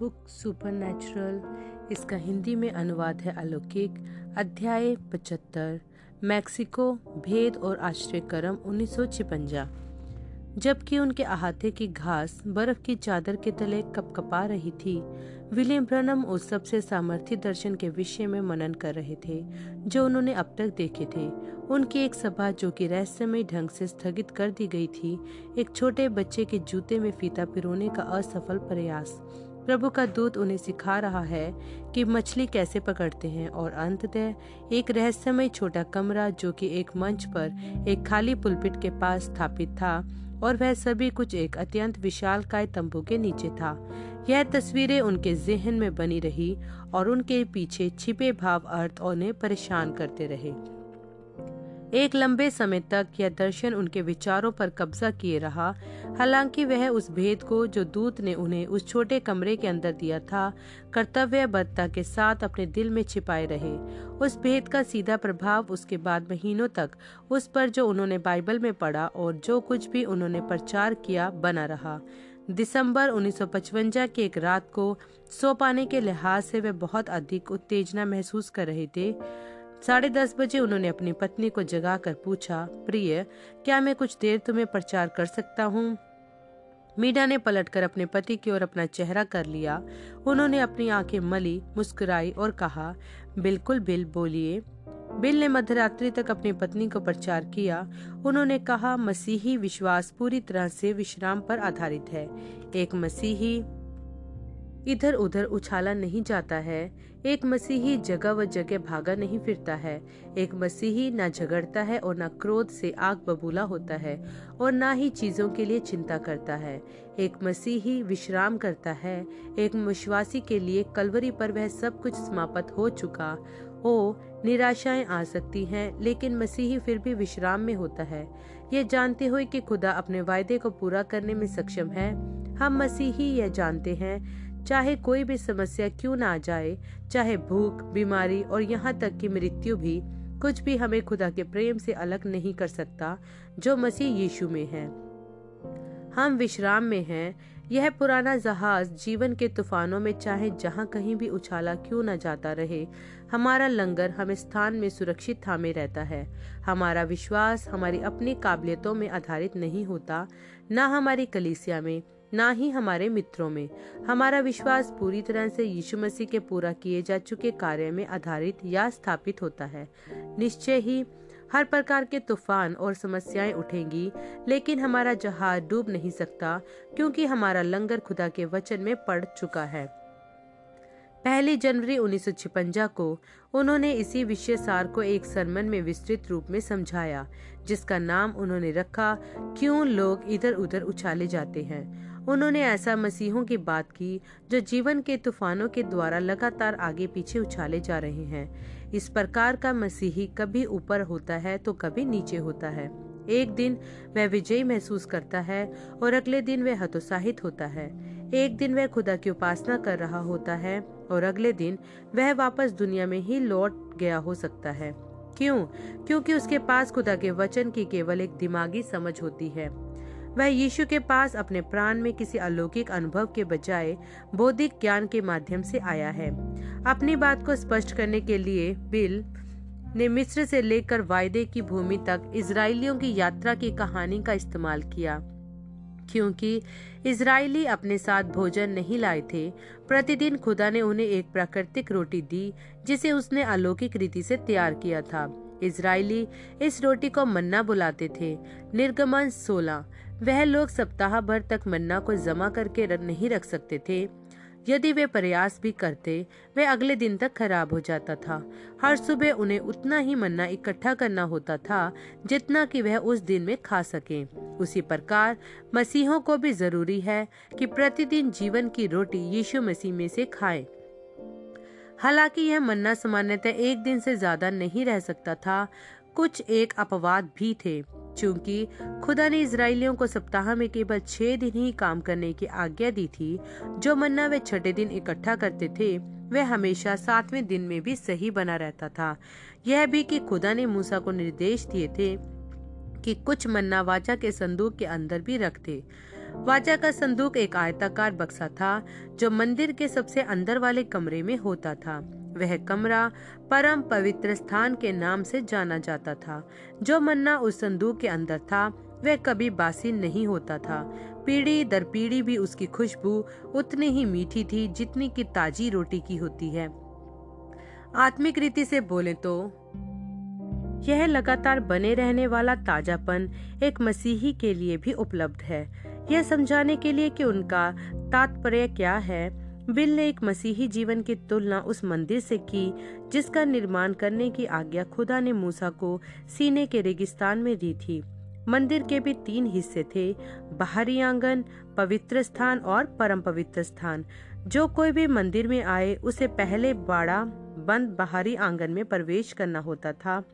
Book supernatural, इसका हिंदी में अनुवाद है अलौकिक, अध्याय पचहत्तर, मैक्सिको, भेद और आश्रय कर्म उन्नीस जबकि उनके अहाते की घास बर्फ़ की चादर के तले कपकपा रही थी, विलियम ब्रनम उस सबसे सामर्थ्य दर्शन के विषय में मनन कर रहे थे, जो उन्होंने अब तक देखे थे। उनकी एक सभा जो कि रहस्यमय ढंग से स्थगित कर दी गई थी, एक छोटे बच्चे के जूते में फीता पिरोने का असफल प्रयास। प्रभु का दूत उन्हें सिखा रहा है कि मछली कैसे पकड़ते हैं और अंततः एक रहस्यमय छोटा कमरा जो कि एक मंच पर एक खाली पुलपिट के पास स्थापित था और वह सभी कुछ एक अत्यंत विशाल काय तंबू के नीचे था। यह तस्वीरें उनके जहन में बनी रही और उनके पीछे छिपे भाव अर्थ उन्हें परेशान करते रहे। एक लंबे समय तक यह दर्शन उनके विचारों पर कब्जा किए रहा। हालाँकि वह उस भेद को जो दूत ने उन्हें उस छोटे कमरे के अंदर दिया था, कर्तव्यबद्धता के साथ अपने दिल में छिपाए रहे। उस भेद का सीधा प्रभाव उसके बाद महीनों तक उस पर जो उन्होंने बाइबल में पढ़ा और जो कुछ भी उन्होंने प्रचार किया बना रहा। दिसंबर 1955 की एक रात को सो पाने के लिहाज से वे बहुत अधिक उत्तेजना महसूस कर रहे थे। साढ़े दस बजे उन्होंने अपनी पत्नी को जगाकर पूछा, प्रिय, क्या मैं कुछ देर तुम्हें प्रचार कर सकता हूँ? मीडा ने पलटकर अपने पति की ओर अपना चेहरा कर लिया। उन्होंने अपनी आँखें मली, मुस्कुराई और कहा, बिल्कुल, बिल, बोलिए। बिल ने मध्यरात्रि तक अपनी पत्नी को प्रचार किया। उन्होंने कहा, मसीही विश्वास पूरी तरह से विश्राम पर आधारित है। एक मसीही इधर उधर उछाला नहीं जाता है। एक मसीही जगह व जगह भागा नहीं फिरता है। एक मसीही ना झगड़ता है और ना क्रोध से आग बबूला होता है और ना ही चीज़ों के लिए चिंता करता है। एक मसीही विश्राम करता है। एक विश्वासी के लिए कलवरी पर वह सब कुछ समाप्त हो चुका। हो निराशाएँ आ सकती हैं, लेकिन मसीही फिर भी विश्राम में होता है। ये जानते हुए कि खुदा अपने वायदे को पूरा करने में सक्षम है। हम मसीही यह जानते हैं। चाहे कोई भी समस्या क्यों ना आ जाए, चाहे भूख, बीमारी और यहाँ तक कि मृत्यु भी, कुछ भी हमें खुदा के प्रेम से अलग नहीं कर सकता, जो मसीह यीशु में है। हम विश्राम में हैं। यह पुराना जहाज़ जीवन के तूफानों में चाहे जहाँ कहीं भी उछाला क्यों न जाता रहे, हमारा लंगर हमें स्थान में सुरक्षित थामे रहता है। हमारा विश्वास हमारी अपनी काबिलियतों में आधारित नहीं होता, न हमारी कलीसिया में। ना ही हमारे मित्रों में। हमारा विश्वास पूरी तरह से यीशु मसीह के पूरा किए जा चुके कार्य में आधारित या स्थापित होता है। निश्चय ही, हर प्रकार के तूफ़ान और समस्याएँ उठेंगी, लेकिन हमारा जहाज़ डूब नहीं सकता, क्योंकि हमारा लंगर खुदा के वचन में पड़ चुका है। पहली जनवरी उन्नीस को, उन्होंने इसी विषय सार को एक सरमन में विस्तृत रूप में समझाया, जिसका नाम उन्होंने रखा, क्यों लोग इधर उधर उछाले जाते हैं? उन्होंने ऐसा मसीहों की बात की, जो जीवन के तूफानों के द्वारा लगातार आगे पीछे उछाले जा रहे हैं। इस प्रकार का मसीही कभी ऊपर होता है तो कभी नीचे होता है। एक दिन वह विजयी महसूस करता है, और अगले दिन वह हतोत्साहित होता है। एक दिन वह खुदा की उपासना कर रहा होता है, और अगले दिन वह वापस दुनिया में ही लौट गया हो सकता है। क्यों? क्योंकि उसके पास खुदा के वचन की केवल एक दिमागी समझ होती है। वह यीशु के पास अपने प्राण में किसी अलौकिक अनुभव के बजाय बौद्धिक ज्ञान के माध्यम से आया है। अपनी बात को स्पष्ट करने के लिए बिल ने मिस्र से लेकर वायदे की भूमि तक इसराइलियों की यात्रा की कहानी का इस्तेमाल किया। क्योंकि इसराइली अपने साथ भोजन नहीं लाए थे, प्रतिदिन खुदा ने उन्हें एक प्राकृतिक रोटी दी, जिसे उसने अलौकिक रीति से तैयार किया था। इसराइली इस रोटी को मन्ना बुलाते थे। निर्गमन 16 वह लोग सप्ताह भर तक मन्ना को जमा करके नहीं रख सकते थे। यदि वे प्रयास भी करते, वह अगले दिन तक खराब हो जाता था। हर सुबह उन्हें उतना ही मन्ना इकट्ठा करना होता था, जितना कि वह उस दिन में खा सके। उसी प्रकार मसीहों को भी ज़रूरी है कि प्रतिदिन जीवन की रोटी यीशु मसीह में से खाएँ। हालाँकि यह मन्ना सामान्यतः एक दिन से ज़्यादा नहीं रह सकता था, कुछ एक अपवाद भी थे। चूँकि खुदा ने इसराइलियों को सप्ताह में केवल छह दिन ही काम करने की आज्ञा दी थी, जो मन्ना वे छठे दिन इकट्ठा करते थे, वह हमेशा सातवें दिन में भी सही बना रहता था। यह भी कि खुदा ने मूसा को निर्देश दिए थे कि कुछ मन्ना वाचा के संदूक के अंदर भी रखते वाचा का संदूक एक आयताकार बक्सा था, जो मंदिर के सबसे अंदर वाले कमरे में होता था। वह कमरा परम पवित्र स्थान के नाम से जाना जाता था। जो मन्ना उस संदूक के अंदर था, वह कभी बासी नहीं होता था। पीढ़ी दर पीढ़ी भी उसकी खुशबू उतनी ही मीठी थी जितनी की ताजी रोटी की होती है। आत्मिक रीति से बोले तो यह लगातार बने रहने वाला ताजापन एक मसीही के लिए भी उपलब्ध है। यह समझाने के लिए कि उनका तात्पर्य क्या है बिल ने एक मसीही जीवन की तुलना उस मंदिर से की, जिसका निर्माण करने की आज्ञा खुदा ने मूसा को सीने के रेगिस्तान में दी थी। मंदिर के भी तीन हिस्से थे, बाहरी आँगन, पवित्र स्थान और परम पवित्र स्थान। जो कोई भी मंदिर में आए, उसे पहले बाड़ा, बंद बाहरी आँगन में प्रवेश करना होता था।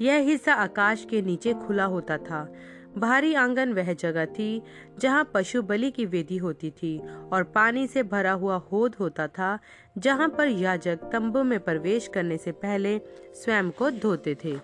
यह हिस्सा आकाश के नीचे खुला होता था। बाहरी आँगन वह जगह थी, जहाँ पशु बलि की वेदी होती थी और पानी से भरा हुआ होद होता था, जहाँ पर याजक तंबू में प्रवेश करने से पहले स्वयं को धोते थे।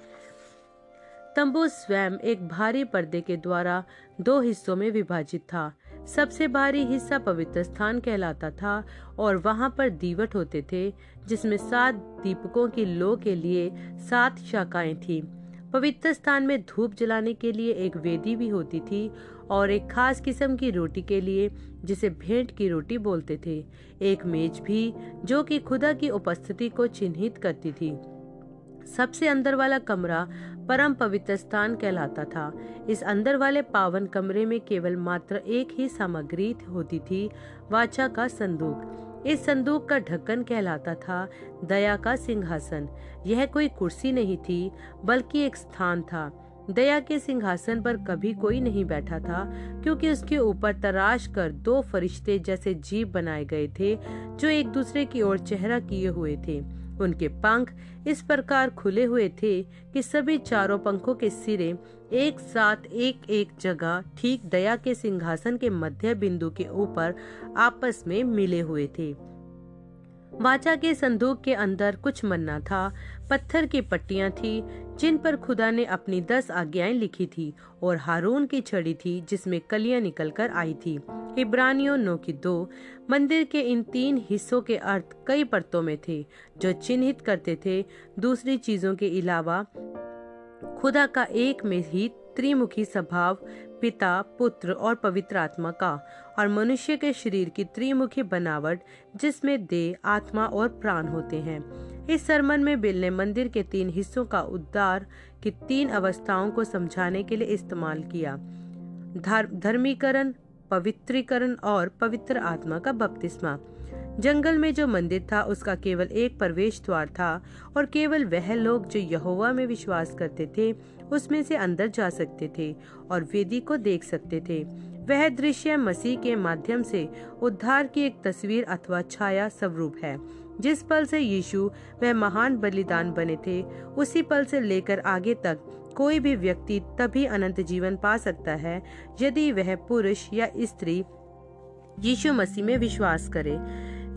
तंबू स्वयं एक भारी पर्दे के द्वारा दो हिस्सों में विभाजित था। सबसे भारी हिस्सा पवित्र स्थान कहलाता था और वहाँ पर दीवट होते थे, जिसमें सात दीपकों की लो के लिए सात शाखाएँ थी। पवित्र स्थान में धूप जलाने के लिए एक वेदी भी होती थी और एक खास किस्म की रोटी के लिए, जिसे भेंट की रोटी बोलते थे। एक मेज भी, जो कि खुदा की उपस्थिति को चिन्हित करती थी। सबसे अंदर वाला कमरा परम पवित्र स्थान कहलाता था। इस अंदर वाले पावन कमरे में केवल मात्र एक ही सामग्री होती थी, वाचा का संदूक। इस संदूक का ढक्कन कहलाता था दया का सिंहासन। यह कोई कुर्सी नहीं थी, बल्कि एक स्थान था। दया के सिंहासन पर कभी कोई नहीं बैठा था, क्योंकि उसके ऊपर तराश कर दो फरिश्ते जैसे जीव बनाए गए थे, जो एक दूसरे की ओर चेहरा किए हुए थे। उनके पंख इस प्रकार खुले हुए थे कि सभी चारों पंखों के सिरे एक साथ एक एक जगह ठीक दया के सिंहासन के मध्य बिंदु के ऊपर आपस में मिले हुए थे। वाचा के संदूक के अंदर कुछ मन्ना था पत्थर की पट्टियाँ थी, जिन पर खुदा ने अपनी दस आज्ञाएँ लिखी थी और हारून की छड़ी थी, जिसमें कलियाँ निकलकर आई थी। इब्रानियों नौ की दो, मंदिर के इन तीन हिस्सों के अर्थ कई परतों में थे, जो चिन्हित करते थे। दूसरी चीज़ों के अलावा, खुदा का एक में ही त्रिमुखी स्वभाव, पिता, पुत्र और पवित्र आत्मा का, और मनुष्य के शरीर की त्रिमुखी बनावट, जिसमें देह, आत्मा और प्राण होते हैं। इस सरमन में बिल ने मंदिर के तीन हिस्सों का उद्धार की तीन अवस्थाओं को समझाने के लिए इस्तेमाल किया। धर्मीकरण, पवित्रीकरण और पवित्र आत्मा का बपतिस्मा। जंगल में जो मंदिर था, उसका केवल एक प्रवेश द्वार था और केवल वह लोग जो यहोवा में विश्वास करते थे, उसमें से अंदर जा सकते थे और वेदी को देख सकते थे। वह दृश्य मसीह के माध्यम से उद्धार की एक तस्वीर अथवा छाया स्वरूप है। जिस पल से यीशु वह महान बलिदान बने थे, उसी पल से लेकर आगे तक कोई भी व्यक्ति तभी अनंत जीवन पा सकता है यदि वह पुरुष या स्त्री यीशु मसीह में विश्वास करे।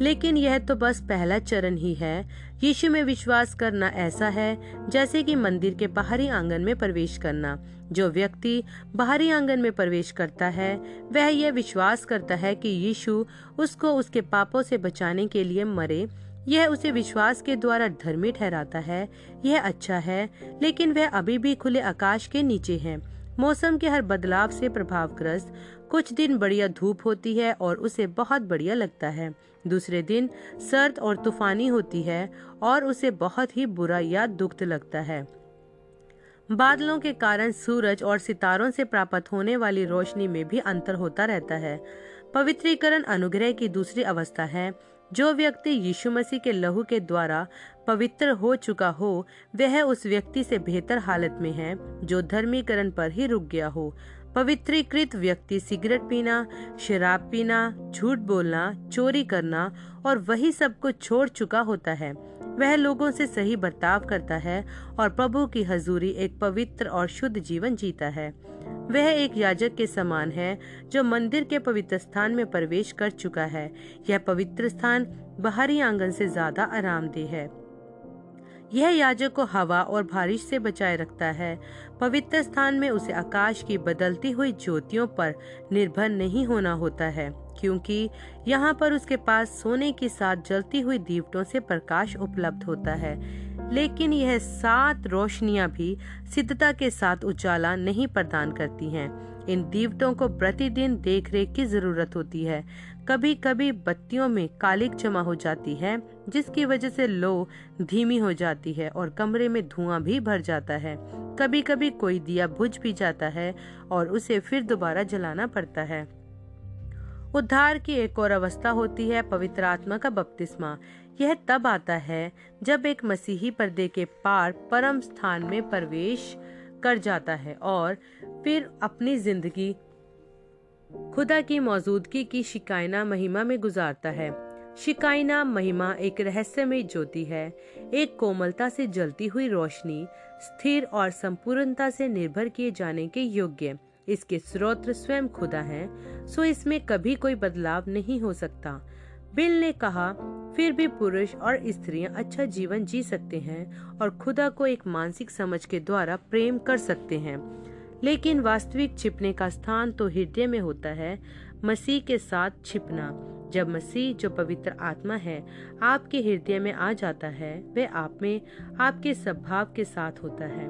लेकिन यह तो बस पहला चरण ही है। यीशु में विश्वास करना ऐसा है जैसे कि मंदिर के बाहरी आँगन में प्रवेश करना। जो व्यक्ति बाहरी आँगन में प्रवेश करता है, वह यह विश्वास करता है कि यीशु उसको उसके पापों से बचाने के लिए मरे। यह उसे विश्वास के द्वारा धर्मी ठहराता है। यह अच्छा है, लेकिन वह अभी भी खुले आकाश के नीचे है। मौसम के हर बदलाव से प्रभावग्रस्त। कुछ दिन बढ़िया धूप होती है और उसे बहुत बढ़िया लगता है। दूसरे दिन सर्द और तूफानी होती है और उसे बहुत ही बुरा या दुख लगता है। बादलों के कारण सूरज और सितारों से प्राप्त होने वाली रोशनी में भी अंतर होता रहता है। पवित्रीकरण अनुग्रह की दूसरी अवस्था है। जो व्यक्ति यीशु मसीह के लहू के द्वारा पवित्र हो चुका हो, वह उस व्यक्ति से बेहतर हालत में है, जो धर्मीकरण पर ही रुक गया हो। पवित्रीकृत व्यक्ति सिगरेट पीना, शराब पीना, झूठ बोलना, चोरी करना और वही सब कुछ छोड़ चुका होता है। वह लोगों से सही बर्ताव करता है और प्रभु की हजूरी एक पवित्र और शुद्ध जीवन जीता है। वह एक याजक के समान है, जो मंदिर के पवित्र स्थान में प्रवेश कर चुका है। यह पवित्र स्थान बाहरी आँगन से ज़्यादा आरामदेह है। यह याजक को हवा और बारिश से बचाए रखता है। पवित्र स्थान में उसे आकाश की बदलती हुई ज्योतियों पर निर्भर नहीं होना होता है, क्योंकि यहाँ पर उसके पास सोने के साथ जलती हुई दीवटों से प्रकाश उपलब्ध होता है। लेकिन यह सात रोशनियाँ भी सिद्धता के साथ उजाला नहीं प्रदान करती हैं। इन दीवटों को प्रतिदिन देखरेख की ज़रूरत होती है। कभी कभी बत्तियों में कालिक जमा हो जाती है, जिसकी वजह से लो धीमी हो जाती है और कमरे में धुआँ भी भर जाता है। कभी कभी कोई दिया बुझ भी जाता है और उसे फिर दोबारा जलाना पड़ता है। उद्धार की एक और अवस्था होती है पवित्र आत्मा का बपतिस्मा। यह तब आता है जब एक मसीही पर्दे के पार परम स्थान में प्रवेश कर जाता है और फिर अपनी ज़िंदगी खुदा की मौजूदगी की शिकायना महिमा में गुजारता है। शिकायना महिमा एक रहस्यमय ज्योति है। एक कोमलता से जलती हुई रोशनी स्थिर और संपूर्णता से निर्भर किए जाने के योग्य इसके स्रोत स्वयं खुदा हैं, सो इसमें कभी कोई बदलाव नहीं हो सकता। बिल ने कहा, फिर भी पुरुष और स्त्रियाँ अच्छा जीवन जी सकते हैं और खुदा को एक मानसिक समझ के द्वारा प्रेम कर सकते हैं। लेकिन वास्तविक छिपने का स्थान तो हृदय में होता है, मसीह के साथ छिपना। जब मसीह, जो पवित्र आत्मा है, आपके हृदय में आ जाता है, वह आप में, आपके स्वभाव के साथ होता है।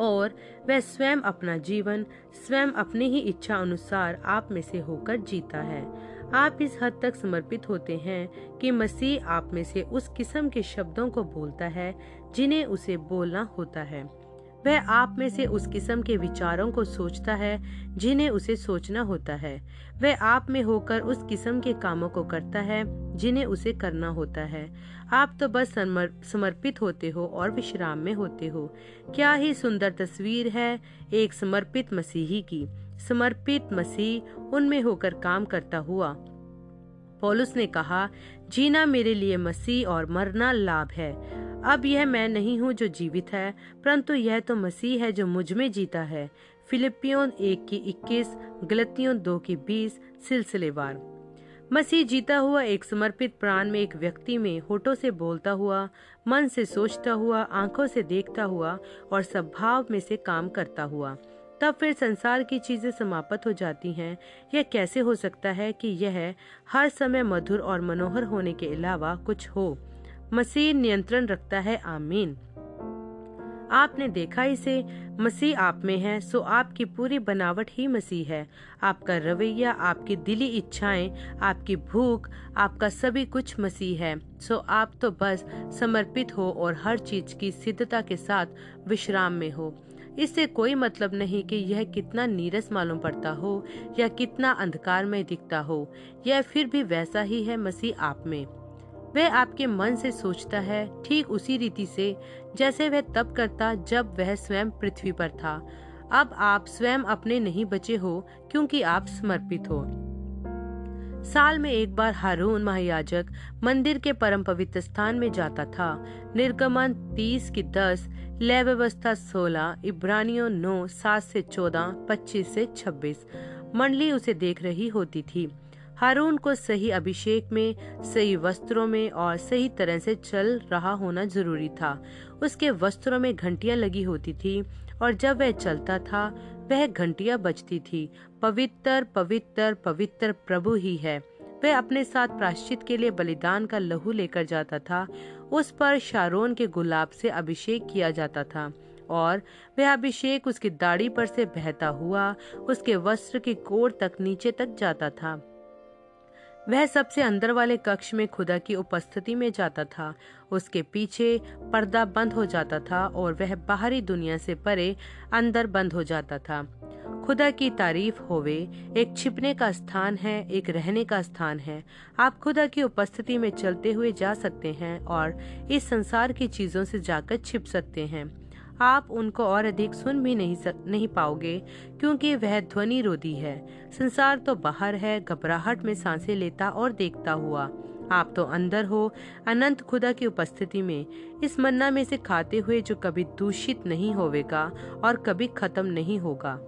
और वह स्वयं अपना जीवन, स्वयं अपनी ही इच्छा अनुसार आप में से होकर जीता है। आप इस हद तक समर्पित होते हैं कि मसीह आप में से उस किस्म के शब्दों को बोलता है, जिन्हें उसे बोलना होता है। वह आप में से उस किस्म के विचारों को सोचता है, जिन्हें उसे सोचना होता है। वह आप में होकर उस किस्म के कामों को करता है, जिन्हें उसे करना होता है। आप तो बस समर्पित होते हो और विश्राम में होते हो। क्या ही सुंदर तस्वीर है एक समर्पित मसीही की। समर्पित मसीह उनमें होकर काम करता हुआ। पौलुस ने कहा, जीना मेरे लिए मसीह और मरना लाभ है। अब यह मैं नहीं हूँ जो जीवित है, परंतु यह तो मसीह है जो मुझमें जीता है। फिलिपियों एक की इक्कीस, गलतियों दो की बीस, सिलसिलेवार। मसीह जीता हुआ एक समर्पित प्राण में एक व्यक्ति में होठों से बोलता हुआ, मन से सोचता हुआ, आँखों से देखता हुआ और स्वभाव में से काम करता हुआ। तब फिर संसार की चीज़ें समाप्त हो जाती हैं। यह कैसे हो सकता है कि यह हर समय मधुर और मनोहर होने के अलावा कुछ हो? मसीह नियंत्रण रखता है, आमीन। आपने देखा इसे, मसीह आप में है, सो आपकी पूरी बनावट ही मसीह है। आपका रवैया, आपकी दिली इच्छाएँ, आपकी भूख, आपका सभी कुछ मसीह है। सो आप तो बस समर्पित हो और हर चीज़ की सिद्धता के साथ विश्राम में हो। इससे कोई मतलब नहीं कि यह कितना नीरस मालूम पड़ता हो या कितना अंधकार में दिखता हो। यह फिर भी वैसा ही है मसीह आप में। वह आपके मन से सोचता है, ठीक उसी रीति से, जैसे वह तब करता जब वह स्वयं पृथ्वी पर था। अब आप स्वयं अपने नहीं बचे हो, क्योंकि आप समर्पित हो। साल में एक बार हारून महायाजक मंदिर के परम पवित्र स्थान में जाता था। निर्गमन तीस की दस, लय व्यवस्था सोलह, इब्रानियों नौ, सात से चौदह, पच्चीस से छब्बीस। मंडली उसे देख रही होती थी। हारून को सही अभिषेक में, सही वस्त्रों में और सही तरह से चल रहा होना ज़रूरी था। उसके वस्त्रों में घंटियाँ लगी होती थी और जब वह चलता था, वह घंटियाँ बजती थी। पवित्र पवित्र पवित्र प्रभु ही है। वह अपने साथ प्राश्चित के लिए बलिदान का लहू लेकर जाता था। उस पर शारोन के गुलाब से अभिषेक किया जाता था और वह अभिषेक उसकी दाढ़ी पर से बहता हुआ, उसके वस्त्र की कोर तक नीचे तक जाता था। वह सबसे अंदर वाले कक्ष में खुदा की उपस्थिति में जाता था। उसके पीछे पर्दा बंद हो जाता था और वह बाहरी दुनिया से परे अंदर बंद हो जाता था। खुदा की तारीफ़ होवे। एक छिपने का स्थान है एक रहने का स्थान है। आप खुदा की उपस्थिति में चलते हुए जा सकते हैं और इस संसार की चीज़ों से जाकर छिप सकते हैं। आप उनको और अधिक सुन भी नहीं सक, नहीं पाओगे क्योंकि वह ध्वनि रोधी है। संसार तो बाहर है घबराहट में साँसें लेता और देखता हुआ। आप तो अंदर हो अनंत खुदा की उपस्थिति में। इस मन्ना में से खाते हुए जो कभी दूषित नहीं होवेगा और कभी खत्म नहीं होगा।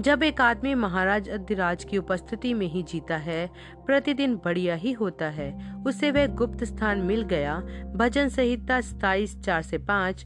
जब एक आदमी महाराज अधिराज की उपस्थिति में ही जीता है, प्रतिदिन बढ़िया ही होता है। उसे वह गुप्त स्थान मिल गया। भजन संहिता सताइस चार से पाँच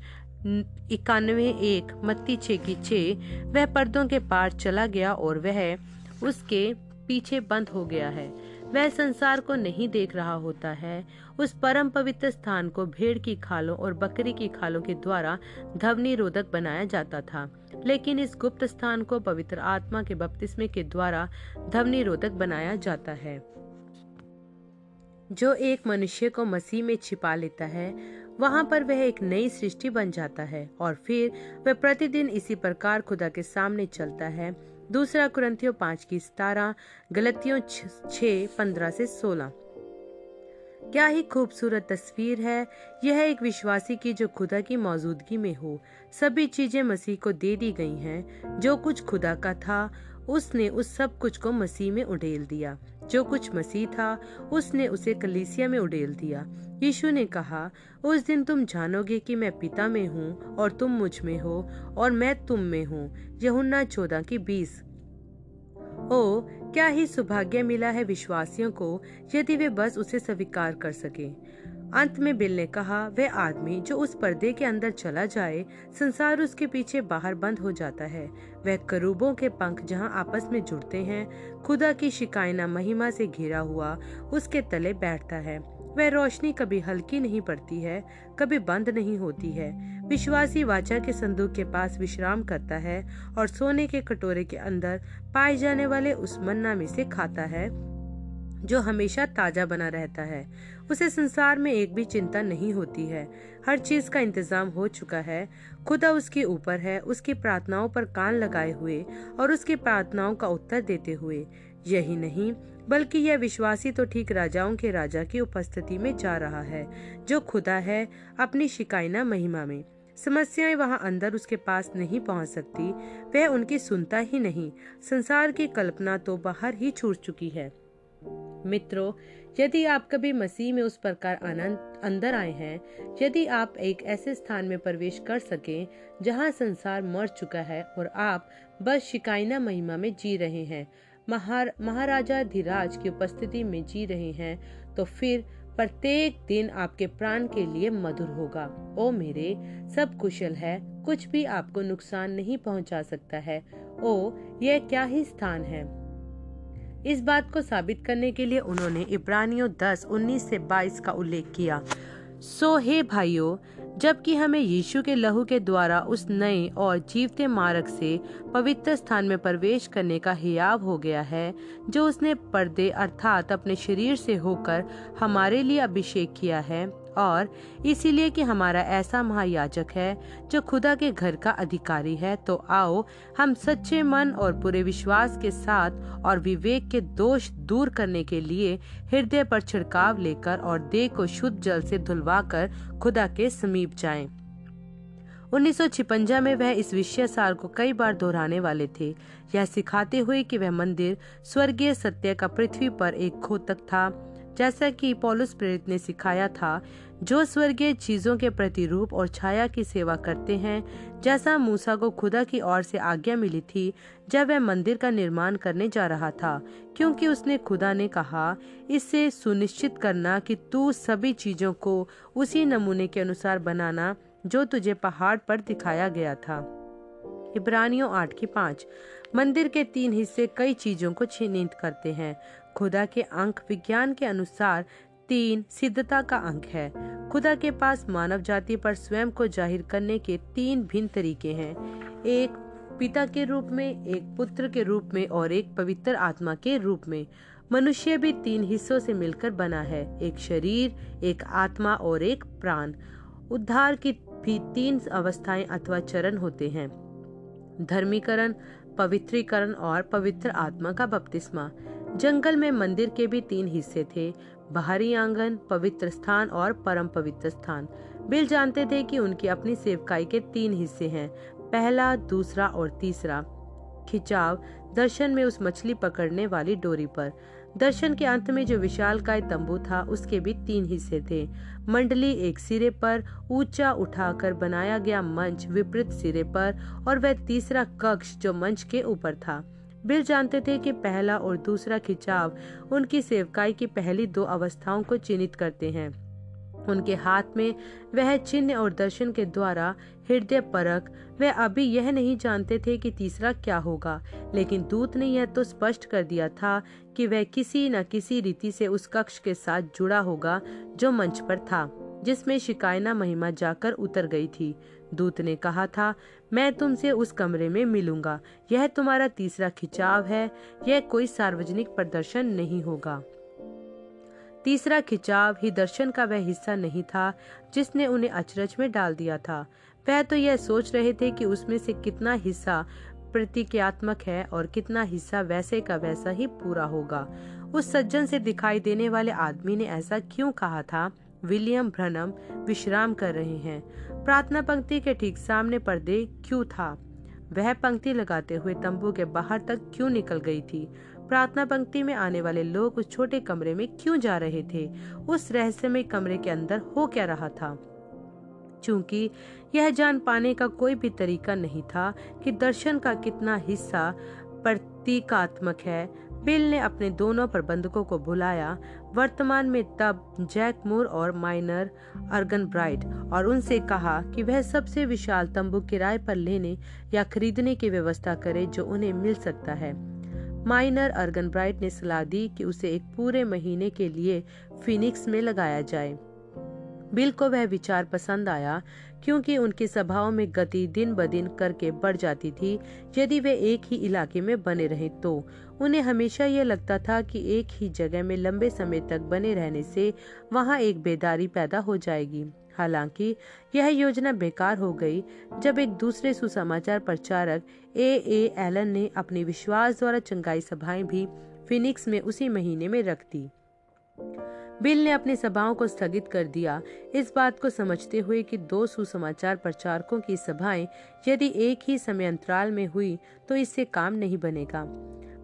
इक्यानवे एक, मत्ती छे की छे, वह पर्दों के पार चला गया और वह उसके पीछे बंद हो गया है। वह संसार को नहीं देख रहा होता है। उस परम पवित्र स्थान को भेड़ की खालों और बकरी की खालों के द्वारा ध्वनि रोधक बनाया जाता था। लेकिन इस गुप्त स्थान को पवित्र आत्मा के बपतिस्मे के द्वारा ध्वनि रोधक बनाया जाता है। जो एक मनुष्य को मसीह में छिपा लेता है, वहाँ पर वह एक नई सृष्टि बन जाता है और फिर वह प्रतिदिन इसी प्रकार खुदा के सामने चलता है। दूसरा कुरंथियों पाँच की सतारह, गलतियों छ पंद्रह से सोलह। क्या ही खूबसूरत तस्वीर है। यह एक विश्वासी की जो खुदा की मौजूदगी में हो। सभी चीज़ें मसीह को दे दी गई हैं। जो कुछ खुदा का था, उसने उस सब कुछ को मसीह में उड़ेल दिया। जो कुछ मसीह था, उसने उसे कलीसिया में उड़ेल दिया। यीशु ने कहा, उस दिन तुम जानोगे कि मैं पिता में हूँ और तुम मुझमें हो और मैं तुम में हूँ। यहुन्ना चौदह की बीस। ओ, क्या ही सौभाग्य मिला है विश्वासियों को, यदि वे बस उसे स्वीकार कर सके। अंत में बिल ने कहा, वह आदमी जो उस पर्दे के अंदर चला जाए, संसार उसके पीछे बाहर बंद हो जाता है। वह करूबों के पंख जहाँ आपस में जुड़ते हैं, खुदा की शिकायना महिमा से घिरा हुआ, उसके तले बैठता है। वह रोशनी कभी हल्की नहीं पड़ती है, कभी बंद नहीं होती है। विश्वासी वाचा के संदूक के पास विश्राम करता है और सोने के कटोरे के अंदर पाए जाने वाले उस मन्ना में से खाता है, जो हमेशा ताज़ा बना रहता है। उसे संसार में एक भी चिंता नहीं होती है। हर चीज़ का इंतज़ाम हो चुका है। खुदा उसके ऊपर है, उसकी प्रार्थनाओं पर कान लगाए हुए और उसकी प्रार्थनाओं का उत्तर देते हुए। यही नहीं बल्कि यह विश्वासी तो ठीक राजाओं के राजा की उपस्थिति में जा रहा है, जो खुदा है अपनी शिकायना महिमा में। समस्याएँ वहाँ अंदर उसके पास नहीं पहुँच सकती, वह उनकी सुनता ही नहीं। संसार की कल्पना तो बाहर ही छूट चुकी है। मित्रों, यदि आप कभी मसीह में उस प्रकार आनंद अंदर आए हैं, यदि आप एक ऐसे स्थान में प्रवेश कर सकें, जहाँ संसार मर चुका है और आप बस शिकायना महिमा में जी रहे हैं महार, महाराजा धीराज की उपस्थिति में जी रहे हैं तो फिर प्रत्येक दिन आपके प्राण के लिए मधुर होगा। ओ मेरे सब कुशल है कुछ भी आपको नुकसान नहीं पहुँचा सकता है। ओ यह क्या ही स्थान है? इस बात को साबित करने के लिए उन्होंने इब्रानियों 10 19 से 22 का उल्लेख किया। सो हे भाइयों, जबकि हमें यीशु के लहू के द्वारा उस नए और जीवते मार्ग से पवित्र स्थान में प्रवेश करने का हियाव हो गया है, जो उसने पर्दे अर्थात अपने शरीर से होकर हमारे लिए अभिषेक किया है। और इसीलिए कि हमारा ऐसा महायाजक है जो खुदा के घर का अधिकारी है तो आओ हम सच्चे मन और पूरे विश्वास के साथ और विवेक के दोष दूर करने के लिए हृदय पर छिड़काव लेकर और देह को शुद्ध जल से धुलवा कर खुदा के समीप जाएँ। उन्नीस में वह इस विषय सार को कई बार दोहराने वाले थे यह सिखाते हुए कि वह मंदिर स्वर्गीय सत्य का पृथ्वी पर एक खोतक था जैसा कि पौलुस प्रेरित ने सिखाया था जो स्वर्गीय चीज़ों के प्रतिरूप और छाया की सेवा करते हैं, जैसा मूसा को खुदा की ओर से आज्ञा मिली थी जब वह मंदिर का निर्माण करने जा रहा था, क्योंकि उसने खुदा ने कहा, इससे सुनिश्चित करना कि तू सभी चीज़ों को उसी नमूने के अनुसार बनाना जो तुझे पहाड़ पर दिखाया गया था। इब्रानियों आठ की पाँच। मंदिर के तीन हिस्से कई चीज़ों को चिन्हित करते हैं। खुदा के अंक विज्ञान के अनुसार तीन सिद्धता का अंक है। खुदा के पास मानव जाति पर स्वयं को ज़ाहिर करने के तीन भिन्न तरीके हैं। एक, पिता के रूप में, एक पुत्र के रूप में और एक पवित्र आत्मा के रूप में। मनुष्य भी तीन हिस्सों से मिलकर बना है। एक शरीर, एक आत्मा और एक प्राण। उद्धार की भी तीन अवस्थाएँ अथवा चरण होते हैं। धर्मीकरण, पवित्रीकरण और पवित्र आत्मा का बपतिस्मा। जंगल में मंदिर के भी तीन हिस्से थे। बाहरी आँगन, पवित्र स्थान और परम पवित्र स्थान। बिल जानते थे कि उनकी अपनी सेवकाई के तीन हिस्से हैं, पहला, दूसरा और तीसरा। खिंचाव, दर्शन में उस मछली पकड़ने वाली डोरी पर। दर्शन के अंत में जो विशाल काय तंबू था, उसके भी तीन हिस्से थे। मंडली एक सिरे पर, ऊँचा उठाकर बनाया गया मंच विपरीत सिरे पर, और वह तीसरा कक्ष जो मंच के ऊपर था। बिल जानते थे कि पहला और दूसरा खिंचाव उनकी सेवकाई की पहली दो अवस्थाओं को चिन्हित करते हैं। उनके हाथ में वह चिन्ह और दर्शन के द्वारा हृदय परक वे अभी यह नहीं जानते थे कि तीसरा क्या होगा, लेकिन दूत ने यह तो स्पष्ट कर दिया था कि वह किसी न किसी रीति से उस कक्ष के साथ जुड़ा होगा जो मंच पर था, जिसमें शिकायना महिमा जाकर उतर गई थी। दूत ने कहा था मैं तुमसे उस कमरे में मिलूँगा। यह तुम्हारा तीसरा खिंचाव है। यह कोई सार्वजनिक प्रदर्शन नहीं होगा। तीसरा खिंचाव ही दर्शन का वह हिस्सा नहीं था, जिसने उन्हें अचरज में डाल दिया था। वह तो यह सोच रहे थे कि उसमें से कितना हिस्सा प्रतिक्रियात्मक है और कितना हिस्सा वैसे का वैसा ही पूरा होगा। उस सज्जन से दिखाई देने वाले आदमी ने ऐसा क्यों कहा था? विलियम भ्रनम विश्राम कर रहे हैं। प्रार्थना पंक्ति के ठीक सामने पर्दे क्यों था? वह पंक्ति लगाते हुए तंबू के बाहर तक क्यों निकल गई थी? प्रार्थना पंक्ति में आने वाले लोग उस छोटे कमरे में क्यों जा रहे थे? उस रहस्यमय कमरे के अंदर हो क्या रहा था? चूँकि यह जान पाने का कोई भी तरीका नहीं था कि दर्शन का कितना हिस्सा प्रतीकात्मक है बिल ने अपने दोनों प्रबंधकों को बुलाया। वर्तमान में तब जैक मूर और माइनर अर्गन ब्राइट और उनसे कहा कि वह सबसे विशाल तंबू किराए पर लेने या खरीदने की व्यवस्था करे जो उन्हें मिल सकता है। माइनर अर्गन ब्राइट ने सलाह दी कि उसे एक पूरे महीने के लिए फिनिक्स में लगाया जाए। बिल को वह विचार पसंद आया क्योंकि उनकी सभाओं में गति दिन ब दिन करके बढ़ जाती थी, यदि वे एक ही इलाके में बने रहे तो। उन्हें हमेशा यह लगता था कि एक ही जगह में लंबे समय तक बने रहने से वहाँ एक बेदारी पैदा हो जाएगी। हालाँकि, यह योजना बेकार हो गई, जब एक दूसरे सुसमाचार प्रचारक ए. ए. एलन ने अपने विश्वास द्वारा चंगाई सभाएँ भी फिनिक्स में उसी महीने में रख दी। बिल ने अपनी सभाओं को स्थगित कर दिया। इस बात को समझते हुए कि दो सुसमाचार प्रचारकों की सभाएँ यदि एक ही समय अंतराल में हुई तो इससे काम नहीं बनेगा।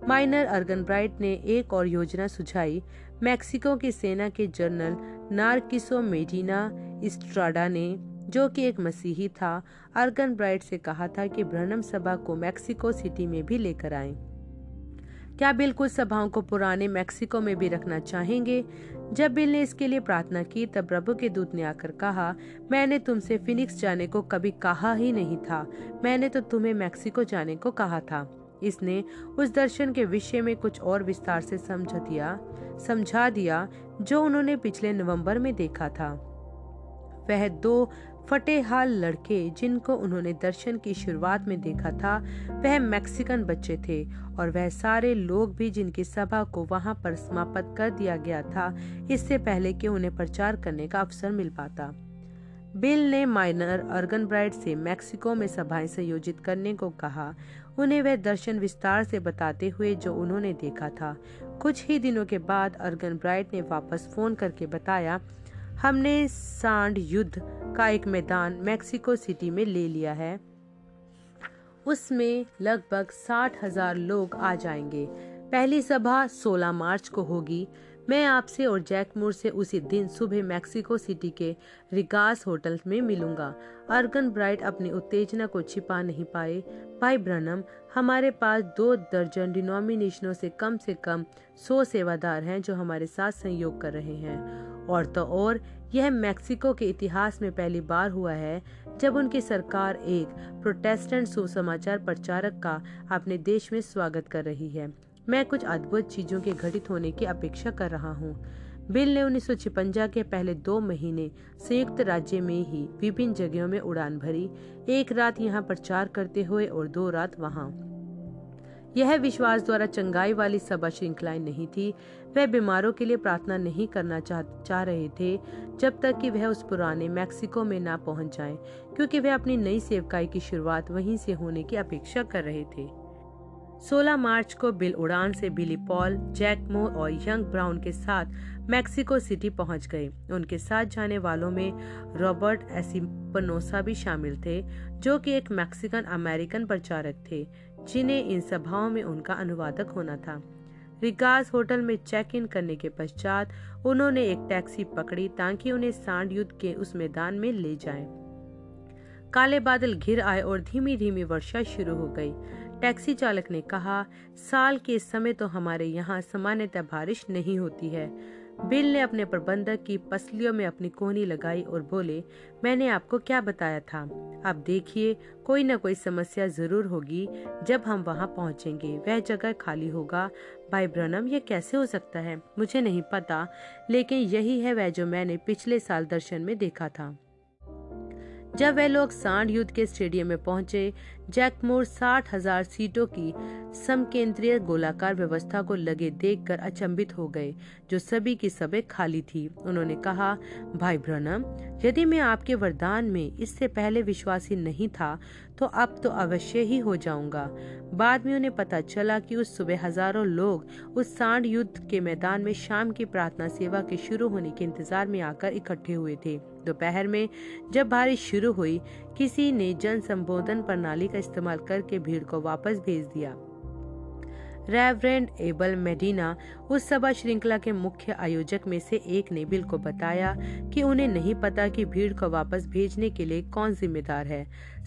माइनर अर्गन ब्राइट ने एक और योजना सुझाई। मैक्सिको की सेना के जनरल नार्किसो मेडिना स्ट्राडा ने, जो कि एक मसीही था अर्गन ब्राइट से कहा था कि ब्रनम सभा को मैक्सिको सिटी में भी लेकर आए। क्या बिल कुछ सभाओं को पुराने मैक्सिको में भी रखना चाहेंगे? जब बिल ने इसके लिए प्रार्थना की, तब प्रभु के दूत ने आकर कहा, मैंने तुमसे फिनिक्स जाने को कभी कहा ही नहीं था। मैंने तो तुम्हें मैक्सिको जाने को कहा था। इसने उस दर्शन के विषय में कुछ और विस्तार से समझ दिया, समझा दिया, जो उन्होंने पिछले नवंबर में देखा था। वह दो फटे हाल लड़के जिनको उन्होंने दर्शन की शुरुआत में देखा था, वह मैक्सिकन बच्चे थे और वह सारे लोग भी जिनकी सभा को वहाँ पर समाप्त कर दिया गया था, इससे पहले कि उन्हें प्रचार करने का अवसर मिल पाता। बिल ने माइनर अर्गन ब्राइड से मैक्सिको में सभाएँ संयोजित करने को कहा। उन्हें वह दर्शन विस्तार से बताते हुए जो उन्होंने देखा था। कुछ ही दिनों के बाद अर्गन ब्राइट ने वापस फ़ोन करके बताया हमने सांड युद्ध का एक मैदान मैक्सिको सिटी में ले लिया है। उसमें लगभग साठ हज़ार लोग आ जाएँगे। पहली सभा 16 मार्च को होगी। मैं आपसे और जैकमूर से उसी दिन सुबह मैक्सिको सिटी के रिगास होटल में मिलूँगा। अर्गन ब्राइट अपनी उत्तेजना को छिपा नहीं पाए। भाई ब्रनम, हमारे पास दो दर्जन डिनोमिनेशनों से कम से कम सौ सेवादार हैं जो हमारे साथ संयोग कर रहे हैं। और तो और, यह मैक्सिको के इतिहास में पहली बार हुआ है जब उनकी सरकार एक प्रोटेस्टेंट सुसमाचार प्रचारक का अपने देश में स्वागत कर रही है। मैं कुछ अद्भुत चीज़ों के घटित होने की अपेक्षा कर रहा हूँ। बिल ने उन्नीस के पहले दो महीने संयुक्त राज्य में ही विभिन्न जगहों में उड़ान भरी, एक रात यहाँ प्रचार करते हुए और दो रात वहाँ। यह विश्वास द्वारा चंगाई वाली सभा श्रृंखलाएँ नहीं थी। वह बीमारों के लिए प्रार्थना नहीं करना चाह चाह रहे थे जब तक कि वह उस पुराने मैक्सिको में ना पहुँच जाएँ, क्योंकि वह अपनी नई सेवकाई की शुरुआत वहीं से होने की अपेक्षा कर रहे थे। 16 मार्च को बिल उड़ान से बिली पॉल जैक मो और यंग ब्राउन के साथ मैक्सिको सिटी पहुँच गए। उनके साथ जाने वालों में रॉबर्ट एसिपनोसा भी शामिल थे जो कि एक मैक्सिकन अमेरिकन प्रचारक थे। जिन्हें इन सभाओं में उनका अनुवादक होना था। रिगास होटल में चेक इन करने के पश्चात उन्होंने एक टैक्सी पकड़ी ताकि उन्हें सांड युद्ध के उस मैदान में ले जाएँ। काले बादल घिर आए और धीमी धीमी वर्षा शुरू हो गई। टैक्सी चालक ने कहा, साल के समय तो हमारे यहाँ सामान्यतः बारिश नहीं होती है। बिल ने अपने प्रबंधक की पसलियों में अपनी कोहनी लगाई और बोले, मैंने आपको क्या बताया था? अब देखिए, कोई ना कोई समस्या ज़रूर होगी जब हम वहाँ पहुँचेंगे। वह जगह खाली होगा। भाई ब्रनम, यह कैसे हो सकता है? मुझे नहीं पता, लेकिन यही है वह जो मैंने पिछले साल दर्शन में देखा था। जब वे लोग सांड युद्ध के स्टेडियम में पहुँचे जैकमोर साठ हज़ार सीटों की समकेंद्रीय गोलाकार व्यवस्था को लगे देखकर अचंभित हो गए, जो सभी की सभी खाली थी। उन्होंने कहा, भाई ब्रनम, यदि मैं आपके वरदान में इससे पहले विश्वासी नहीं था तो अब तो अवश्य ही हो जाऊँगा। बाद में उन्हें पता चला कि उस सुबह हज़ारों लोग उस सांड युद्ध के मैदान में शाम की प्रार्थना सेवा के शुरू होने के इंतज़ार में आकर इकट्ठे हुए थे। दोपहर में जब बारिश शुरू हुई किसी ने जन संबोधन प्रणाली का इस्तेमाल करके भीड़ को वापस भेज दिया। रेवरेंड एबल मेडिना उस सभा श्रृंखला के मुख्य आयोजक में से एक ने बिल को बताया कि उन्हें नहीं पता कि भीड़ को वापस भेजने के लिए कौन जिम्मेदार है।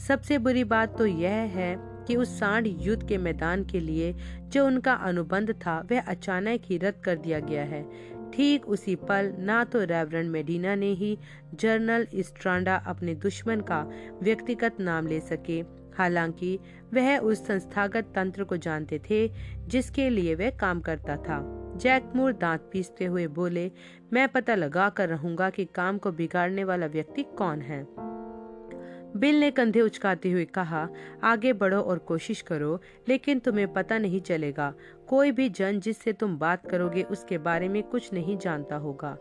सबसे बुरी बात तो यह है कि उस सांड युद्ध के मैदान के लिए जो उनका अनुबंध था, वह अचानक ही रद्द कर दिया गया है। ठीक उसी पल ना तो रेवरेंड मेडिना ने ही जर्नल स्ट्रांडा अपने दुश्मन का व्यक्तिगत नाम ले सके। हालाँकि, वह उस संस्थागत तंत्र को जानते थे, जिसके लिए वह काम करता था। जैकमूर दांत पीसते हुए बोले, मैं पता लगा कर रहूँगा कि काम को बिगाड़ने वाला व्यक्ति कौन है। बिल ने कंधे उचकाते हुए कहा, आगे बढ़ो और कोशिश करो, लेकिन तुम्हें पता नहीं चलेगा। कोई भी जन जिससे तुम बात करोगे, उसके बारे में कुछ नहीं जानता होगा।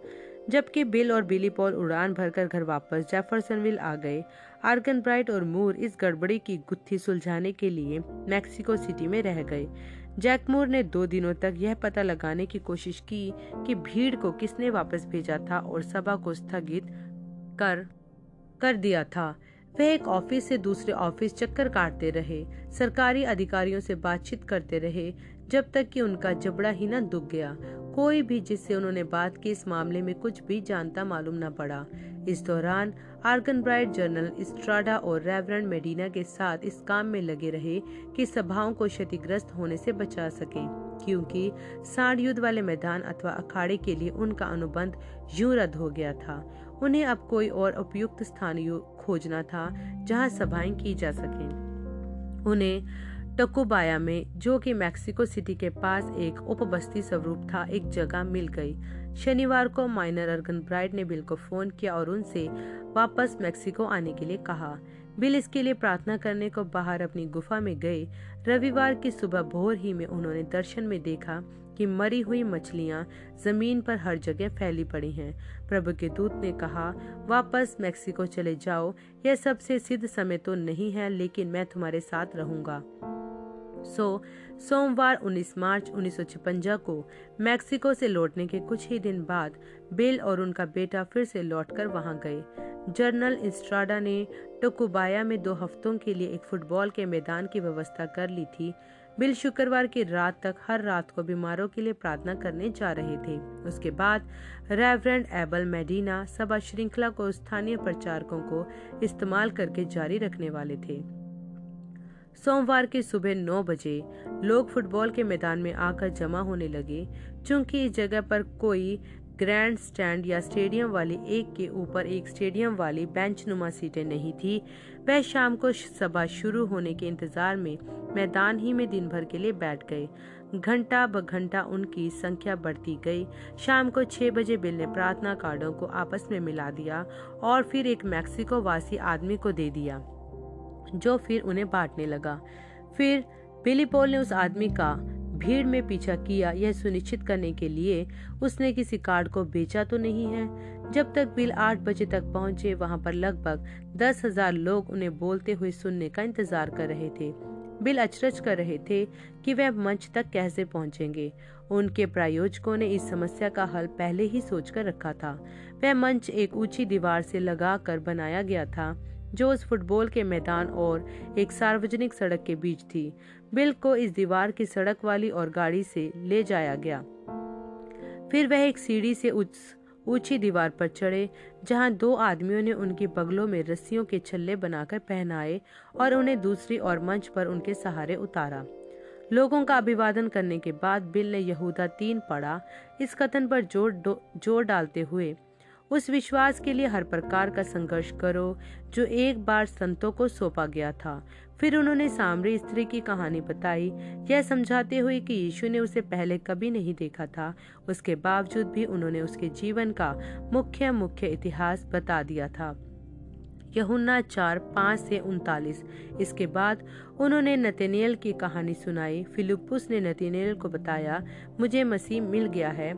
जबकि बिल और बिली पॉल उड़ान भरकर घर वापस जेफरसनविल आ गए। आर्गन ब्राइट और मूर इस गड़बड़ी की गुत्थी सुलझाने के लिए मैक्सिको सिटी में रह गए। जैकमूर ने दो दिनों तक यह पता लगाने की कोशिश की कि भीड़ को किसने वापस भेजा था और सभा को स्थगित कर कर दिया था। वह एक ऑफ़िस से दूसरे ऑफ़िस चक्कर काटते रहे, सरकारी अधिकारियों से बातचीत करते रहे, जब तक कि उनका जबड़ा ही न दुख गया। कोई भी जिससे उन्होंने बात की इस मामले में कुछ भी जानता मालूम न पड़ा। इस दौरान आर्गन ब्राइट जर्नल स्ट्राडा और रेवरेंड मेडिना के साथ इस काम में लगे रहे कि सभाओं को क्षतिग्रस्त होने से बचा सके, क्योंकि साढ़ युद्ध वाले मैदान अथवा अखाड़े के लिए उनका अनुबंध यूँ रद्द हो गया था। उन्हें अब कोई और उपयुक्त स्थान खोजना था, जहाँ सभाएँ की जा सके। उन्हें टकुबाया में, जो कि मैक्सिको सिटी के पास एक उपबस्ती स्वरूप था, एक जगह मिल गई। शनिवार को माइनर अर्गन ब्राइड ने बिल को फ़ोन किया और उनसे वापस मैक्सिको आने के लिए कहा। बिल इसके लिए प्रार्थना करने को बाहर अपनी गुफा में गए। रविवार की सुबह भोर ही में उन्होंने दर्शन में देखा। कि मरी हुई मछलियाँ ज़मीन पर हर जगह फैली पड़ी हैं। प्रभु के दूत ने कहा, वापस मैक्सिको चले जाओ। यह सबसे सिद्ध समय तो नहीं है, लेकिन मैं तुम्हारे साथ रहूँगा। सो, सोमवार 19 मार्च उन्नीस को मैक्सिको से लौटने के कुछ ही दिन बाद बिल और उनका बेटा फिर से लौटकर वहाँ गए। जर्नल इंस्ट्राडा ने टोकुबाया में दो हफ्तों के लिए एक फुटबॉल के मैदान की व्यवस्था कर ली थी। बिल शुक्रवार की रात तक हर रात को बीमारों के लिए प्रार्थना करने जा रहे थे। उसके बाद रेवरेंड एबल मेडिना सभा श्रृंखला को स्थानीय प्रचारकों को इस्तेमाल करके जारी रखने वाले थे। सोमवार की सुबह नौ बजे लोग फुटबॉल के मैदान में आकर जमा होने लगे, चूँकि इस जगह पर कोई ग्रैंड स्टैंड या स्टेडियम वाली एक के ऊपर एक स्टेडियम वाली बेंच नुमा सीटें नहीं थी। वह शाम को सभा शुरू होने के इंतज़ार में मैदान ही में दिन भर के लिए बैठ गए। घंटा ब घंटा उनकी संख्या बढ़ती गई। शाम को छह बजे बिल ने प्रार्थना कार्डों को आपस में मिला दिया और फिर एक मैक्सिको वासी आदमी को दे दिया, जो फिर उन्हें बांटने लगा। फिर बिली पोल ने उस आदमी का भीड़ में पीछा किया यह सुनिश्चित करने के लिए उसने किसी कार्ड को बेचा तो नहीं है। जब तक बिल आठ बजे तक पहुँचे, वहाँ पर लगभग दस हज़ार लोग उन्हें बोलते हुए सुनने का इंतज़ार कर रहे थे। बिल अचरज कर रहे थे कि वह मंच तक कैसे पहुँचेंगे। उनके प्रायोजकों ने इस समस्या का हल पहले ही सोचकर रखा था। वह मंच एक ऊँची दीवार से लगाकर बनाया गया था, जो उस फुटबॉल के मैदान और एक सार्वजनिक सड़क के बीच थी। बिल को इस दीवार की सड़क वाली और गाड़ी से ले जाया गया। फिर वह एक सीढ़ी से उच्च, ऊँची दीवार पर चढ़े, जहाँ दो आदमियों ने उनकी बगलों में रस्सियों के छल्ले बनाकर पहनाए और उन्हें दूसरी और मंच पर उनके सहारे उतारा। लोगों का अभिवादन करने के बाद बिल ने यहूदा तीन पढ़ा इस कथन पर ज़ोर ज़ोर डालते हुए, उस विश्वास के लिए हर प्रकार का संघर्ष करो, जो एक बार संतों को सौंपा गया था। फिर उन्होंने सामरी स्त्री की कहानी बताई। यह समझाते हुए कि यीशु ने उसे पहले कभी नहीं देखा था। उसके बावजूद भी उन्होंने उसके जीवन का मुख्य मुख्य इतिहास बता दिया था। यहुन्ना चार, पाँच से उनतालीस। इसके बाद उन्होंने नतनेल की कहानी सुनाई। फिलिपुस ने नतनेल को बताया, मुझे मसीह मिल गया है।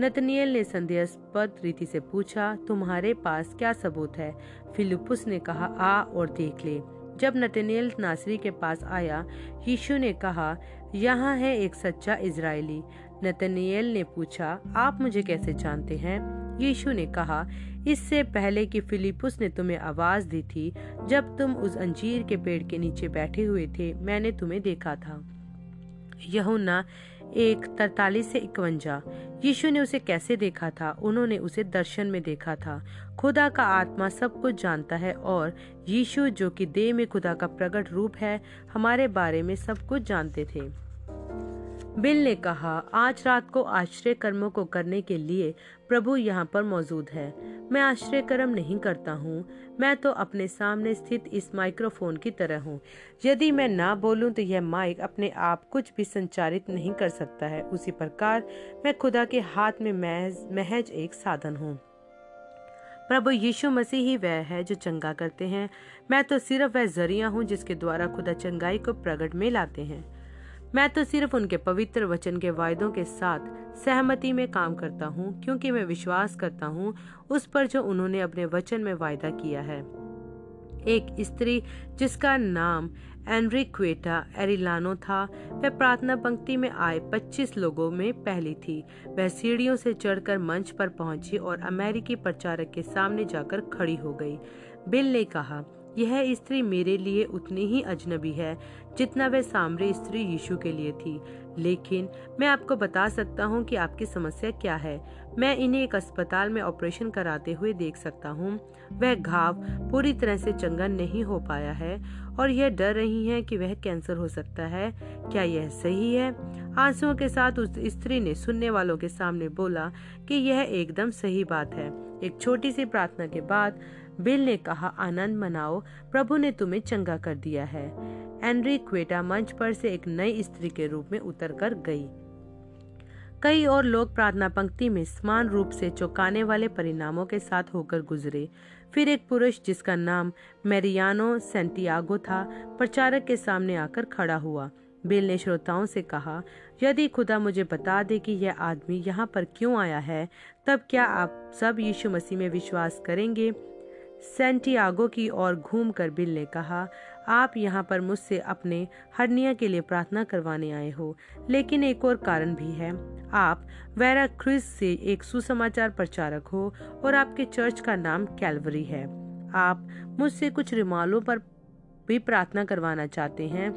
नतनियल ने संदेहास्पद रीति से पूछा, तुम्हारे पास क्या सबूत है? फिलिपुस ने कहा, आ और देख ले। जब नतनियल नासरी के पास आया, यीशु ने कहा, यहाँ है एक सच्चा इज़राइली नतनियल ने पूछा, आप मुझे कैसे जानते हैं? यीशु ने कहा, इससे पहले कि फिलिपुस ने तुम्हें आवाज़ दी थी, जब तुम उस अंजीर के पेड़ के नीचे बैठे हुए थे, मैंने तुम्हें देखा था। यहुना एक तरतालीस से इकवंजा। यीशु ने उसे कैसे देखा था? उन्होंने उसे दर्शन में देखा था। खुदा का आत्मा सब कुछ जानता है और यीशु, जो कि देह में खुदा का प्रकट रूप है, हमारे बारे में सब कुछ जानते थे। बिल ने कहा, आज रात को आश्रय कर्मों को करने के लिए प्रभु यहाँ पर मौजूद है। मैं आश्रय कर्म नहीं करता हूँ। मैं तो अपने सामने स्थित इस माइक्रोफोन की तरह हूँ। यदि मैं ना बोलूँ तो यह माइक अपने आप कुछ भी संचारित नहीं कर सकता है। उसी प्रकार, मैं खुदा के हाथ में महज महज एक साधन हूँ। प्रभु यीशु मसीह ही वह है जो चंगा करते हैं। मैं तो सिर्फ़ वह ज़रिया हूँ जिसके द्वारा खुदा चंगाई को प्रकट में लाते हैं। मैं तो सिर्फ़ उनके पवित्र वचन के वायदों के साथ सहमति में काम करता हूँ, क्योंकि मैं विश्वास करता हूँ उस पर जो उन्होंने अपने वचन में वायदा किया है। एक स्त्री जिसका नाम एनरिक्वेटा एरिलानो था, वह प्रार्थना पंक्ति में आए 25 लोगों में पहली थी। वह सीढ़ियों से चढ़कर मंच पर पहुँची और अमेरिकी प्रचारक के सामने जाकर खड़ी हो गई। बिल ने कहा यह स्त्री मेरे लिए उतनी ही अजनबी है, जितना वह सामरे स्त्री यीशु के लिए थी। लेकिन मैं आपको बता सकता हूँ कि आपकी समस्या क्या है। मैं इन्हें एक अस्पताल में ऑपरेशन कराते हुए देख सकता हूँ। वह घाव पूरी तरह से चंगा नहीं हो पाया है, और यह डर रही है कि वह कैंसर हो सकता है। क्या यह सही है? आंसुओं के साथ उस स्त्री ने सुनने वालों के सामने बोला कि यह एकदम सही बात है। एक छोटी सी प्रार्थना के बाद बिल ने कहा, आनंद मनाओ, प्रभु ने तुम्हें चंगा कर दिया है। एनरी क्वेटा मंच पर से एक नई स्त्री के रूप में उतर कर गई। कई और लोग प्रार्थना पंक्ति में समान रूप से चौंकाने वाले परिणामों के साथ होकर गुजरे। फिर एक पुरुष जिसका नाम मेरियानो सेंटियागो था, प्रचारक के सामने आकर खड़ा हुआ। बिल ने श्रोताओं से कहा, यदि खुदा मुझे बता दे कि यह आदमी यहाँ पर क्यों आया है, तब क्या आप सब यीशु मसीह में विश्वास करेंगे? सेंटियागो की ओर घूमकर बिल ने कहा, आप यहाँ पर मुझसे अपने हरनिया के लिए प्रार्थना करवाने आए हो, लेकिन एक और कारण भी है। आप वेरा क्रिस से एक सुसमाचार प्रचारक हो और आपके चर्च का नाम कैलवरी है। आप मुझसे कुछ रिमालों पर भी प्रार्थना करवाना चाहते हैं,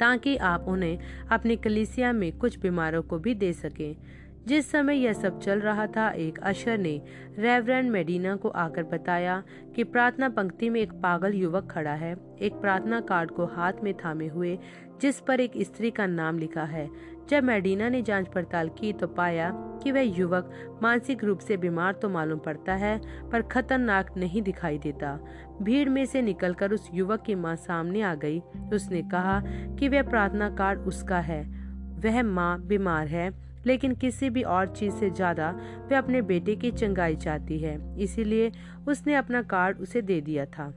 ताकि आप उन्हें अपनी कलिसिया में कुछ बीमारों को भी दे सकें। जिस समय यह सब चल रहा था, एक अशर ने रेवरेंड मेडिना को आकर बताया कि प्रार्थना पंक्ति में एक पागल युवक खड़ा है। एक प्रार्थना कार्ड को हाथ में थामे हुए, जिस पर एक स्त्री का नाम लिखा है। जब मेडिना ने जाँच पड़ताल की तो पाया कि वह युवक मानसिक रूप से बीमार तो मालूम पड़ता है, पर खतरनाक नहीं दिखाई देता। भीड़ में से निकलकर उस युवक की माँ सामने आ गई। उसने कहा कि वह प्रार्थना कार्ड उसका है। वह माँ बीमार है। लेकिन किसी भी और चीज़ से ज़्यादा वह अपने बेटे की चंगाई चाहती है, इसीलिए उसने अपना कार्ड उसे दे दिया था।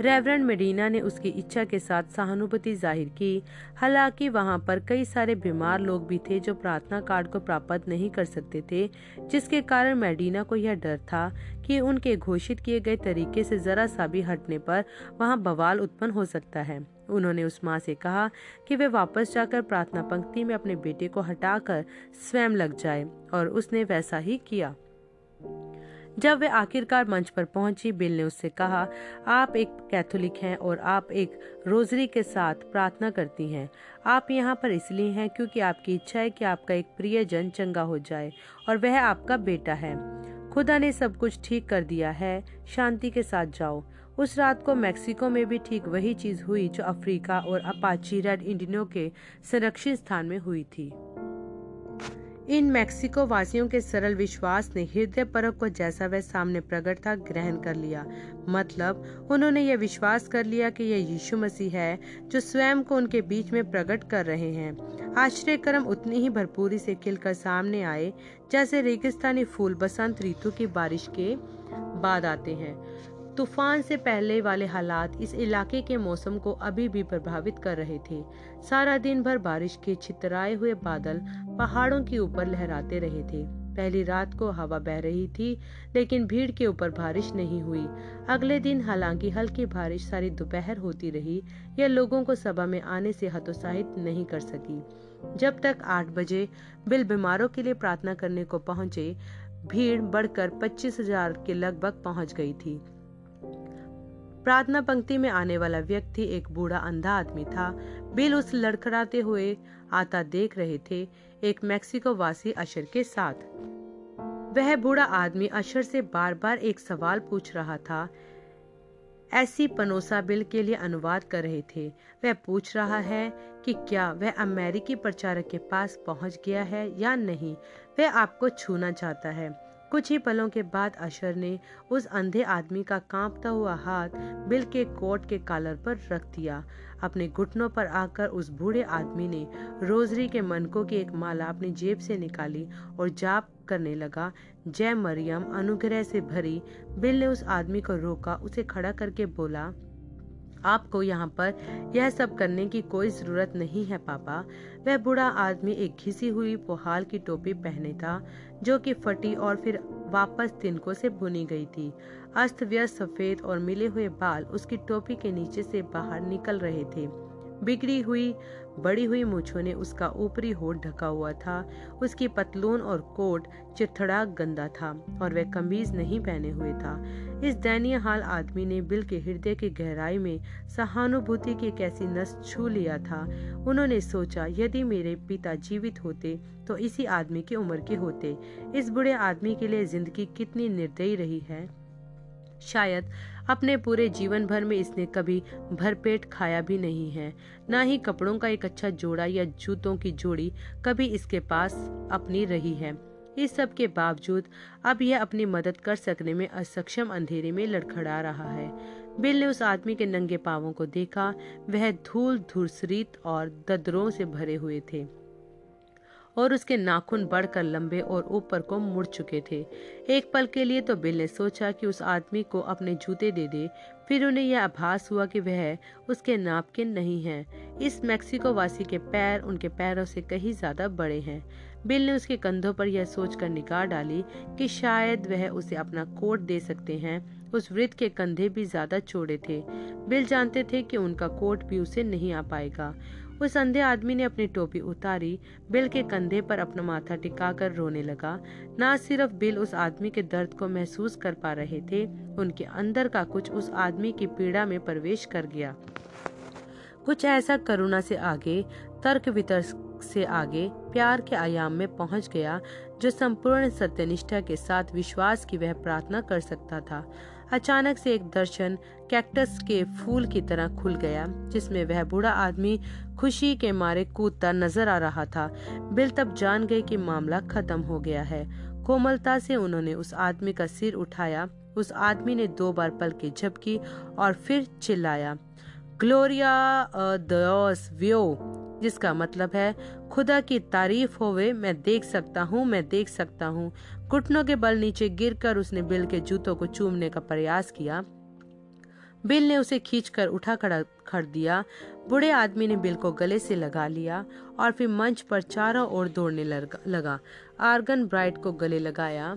रेवरेंड मेडिना ने उसकी इच्छा के साथ सहानुभूति ज़ाहिर की। हालाँकि वहाँ पर कई सारे बीमार लोग भी थे जो प्रार्थना कार्ड को प्राप्त नहीं कर सकते थे, जिसके कारण मेडिना को यह डर था कि उनके घोषित किए गए तरीके से जरा सा भी हटने पर वहाँ बवाल उत्पन्न हो सकता है। उन्होंने उस माँ से कहा कि वे वापस जाकर प्रार्थना पंक्ति में अपने बेटे को हटाकर स्वयं लग जाए और उसने वैसा ही किया। जब वे आखिरकार मंच पर पहुँची, बिल ने उससे कहा, आप एक कैथोलिक हैं और आप एक रोजरी के साथ प्रार्थना करती हैं। आप यहाँ पर इसलिए हैं क्योंकि आपकी इच्छा है कि आपका एक प्रियजन चंगा हो जाए और वह आपका बेटा है। खुदा ने सब कुछ ठीक कर दिया है। शांति के साथ जाओ। उस रात को मैक्सिको में भी ठीक वही चीज़ हुई जो अफ्रीका और अपाची रेड इंडियनों के संरक्षित स्थान में हुई थी। इन मैक्सिको वासियों के सरल विश्वास ने हृदय परक को जैसा वह सामने प्रकट था ग्रहण कर लिया। मतलब उन्होंने यह विश्वास कर लिया कि यह यीशु मसीह है जो स्वयं को उनके बीच में प्रकट कर रहे हैं। आश्रय कर्म उतनी ही भरपूरी से खिलकर सामने आए, जैसे रेगिस्तानी फूल बसंत ऋतु की बारिश के बाद आते हैं। तूफ़ान से पहले वाले हालात इस इलाके के मौसम को अभी भी प्रभावित कर रहे थे। सारा दिन भर बारिश के छितराए हुए बादल पहाड़ों के ऊपर लहराते रहे थे। पहली रात को हवा बह रही थी, लेकिन भीड़ के ऊपर बारिश नहीं हुई। अगले दिन हालाँकि हल्की बारिश सारी दोपहर होती रही, यह लोगों को सभा में आने से हतोत्साहित नहीं कर सकी। जब तक आठ बजे बिल बीमारों के लिए प्रार्थना करने को पहुँचे, भीड़ बढ़कर पच्चीस हज़ार के लगभग पहुँच गई थी। प्रार्थना पंक्ति में आने वाला व्यक्ति एक बूढ़ा अंधा आदमी था। बिल उस लड़खड़ाते हुए आता देख रहे थे एक मैक्सिको वासी अशर के साथ। वह बूढ़ा आदमी अशर से बार बार एक सवाल पूछ रहा था। ऐसी पनोसा बिल के लिए अनुवाद कर रहे थे। वह पूछ रहा है कि क्या वह अमेरिकी प्रचारक के पास पहुँच गया है या नहीं? वह आपको छूना चाहता है। कुछ ही पलों के बाद अशर ने उस अंधे आदमी का कांपता हुआ हाथ बिल के कोट के कॉलर पर रख दिया। अपने घुटनों पर आकर उस बूढ़े आदमी ने रोजरी के मनकों की एक माला अपनी जेब से निकाली और जाप करने लगा। जय मरियम, अनुग्रह से भरी, बिल ने उस आदमी को रोका। उसे खड़ा करके बोला आपको यहाँ पर यह सब करने की कोई ज़रूरत नहीं है, पापा। वह बूढ़ा आदमी एक घिसी हुई पोहाल की टोपी पहने था, जो कि फटी और फिर वापस तिनकों से बुनी गई थी। अस्त व्यस्त सफ़ेद और मिले हुए बाल उसकी टोपी के नीचे से बाहर निकल रहे थे। बिगड़ी हुई बड़ी हुई मूछों ने उसका ऊपरी होठ ढका हुआ था। उसकी पतलून और कोट चिथड़ा गंदा था और वह कमीज नहीं पहने हुए था। इस दयनीय हाल आदमी ने बिल के हृदय की गहराई में सहानुभूति की कैसी नस छू लिया था। उन्होंने सोचा, यदि मेरे पिता जीवित होते तो इसी आदमी की उम्र के होते। इस बुढ़े आदमी के लिए ज़िंदगी कितनी निर्दयी रही है। शायद अपने पूरे जीवन भर में इसने कभी भरपेट खाया भी नहीं है। न ही कपड़ों का एक अच्छा जोड़ा या जूतों की जोड़ी कभी इसके पास अपनी रही है। इस सब के बावजूद अब यह अपनी मदद कर सकने में असक्षम अंधेरे में लड़खड़ा रहा है। बिल ने उस आदमी के नंगे पावों को देखा। वह धूल धुरसरीत और ददरों से भरे हुए थे। और उसके नाखून बढ़कर लंबे और ऊपर को मुड़ चुके थे। एक पल के लिए तो बिल ने सोचा कि उस आदमी को अपने जूते दे दे, फिर उन्हें यह आभास हुआ कि वह उसके नाप के नहीं है। इस मैक्सिको वासी के पैर उनके पैरों से कहीं ज़्यादा बड़े हैं। बिल ने उसके कंधों पर यह सोचकर निकाह डाली कि शायद वह उसे अपना कोट दे सकते हैं। उस वृद्ध के कंधे भी ज़्यादा चौड़े थे। बिल जानते थे कि उनका कोट भी उसे नहीं आ पाएगा। उस अंधे आदमी ने अपनी टोपी उतारी, बिल के कंधे पर अपना माथा टिकाकर रोने लगा। न सिर्फ़ बिल उस आदमी के दर्द को महसूस कर पा रहे थे, उनके अंदर का कुछ उस आदमी की पीड़ा में प्रवेश कर गया। कुछ ऐसा करुणा से आगे, तर्क वितर्क से आगे, प्यार के आयाम में पहुँच गया, जो संपूर्ण सत्यनिष्ठा के साथ विश्वास की वह प्रार्थना कर सकता था। अचानक से एक दर्शन कैक्टस के फूल की तरह खुल गया, जिसमें वह बूढ़ा आदमी खुशी के मारे कूदता नज़र आ रहा था। बिल तब जान गए कि मामला खत्म हो गया है। कोमलता से उन्होंने उस आदमी का सिर उठाया, उस आदमी ने दो बार पल के झपकी और फिर चिल्लाया, ग्लोरिया दयोस व्यो जिसका मतलब है, खुदा की तारीफ़ होवे, मैं देख सकता हूँ, मैं देख सकता हूँ घुटनों के बल नीचे गिरकर उसने बिल के जूतों को चूमने का प्रयास किया। बिल ने उसे खींचकर उठा खड़ा खड़ दिया। बूढ़े आदमी ने बिल को गले से लगा लिया और फिर मंच पर चारों ओर दौड़ने लगा आर्गन ब्राइट को गले लगाया।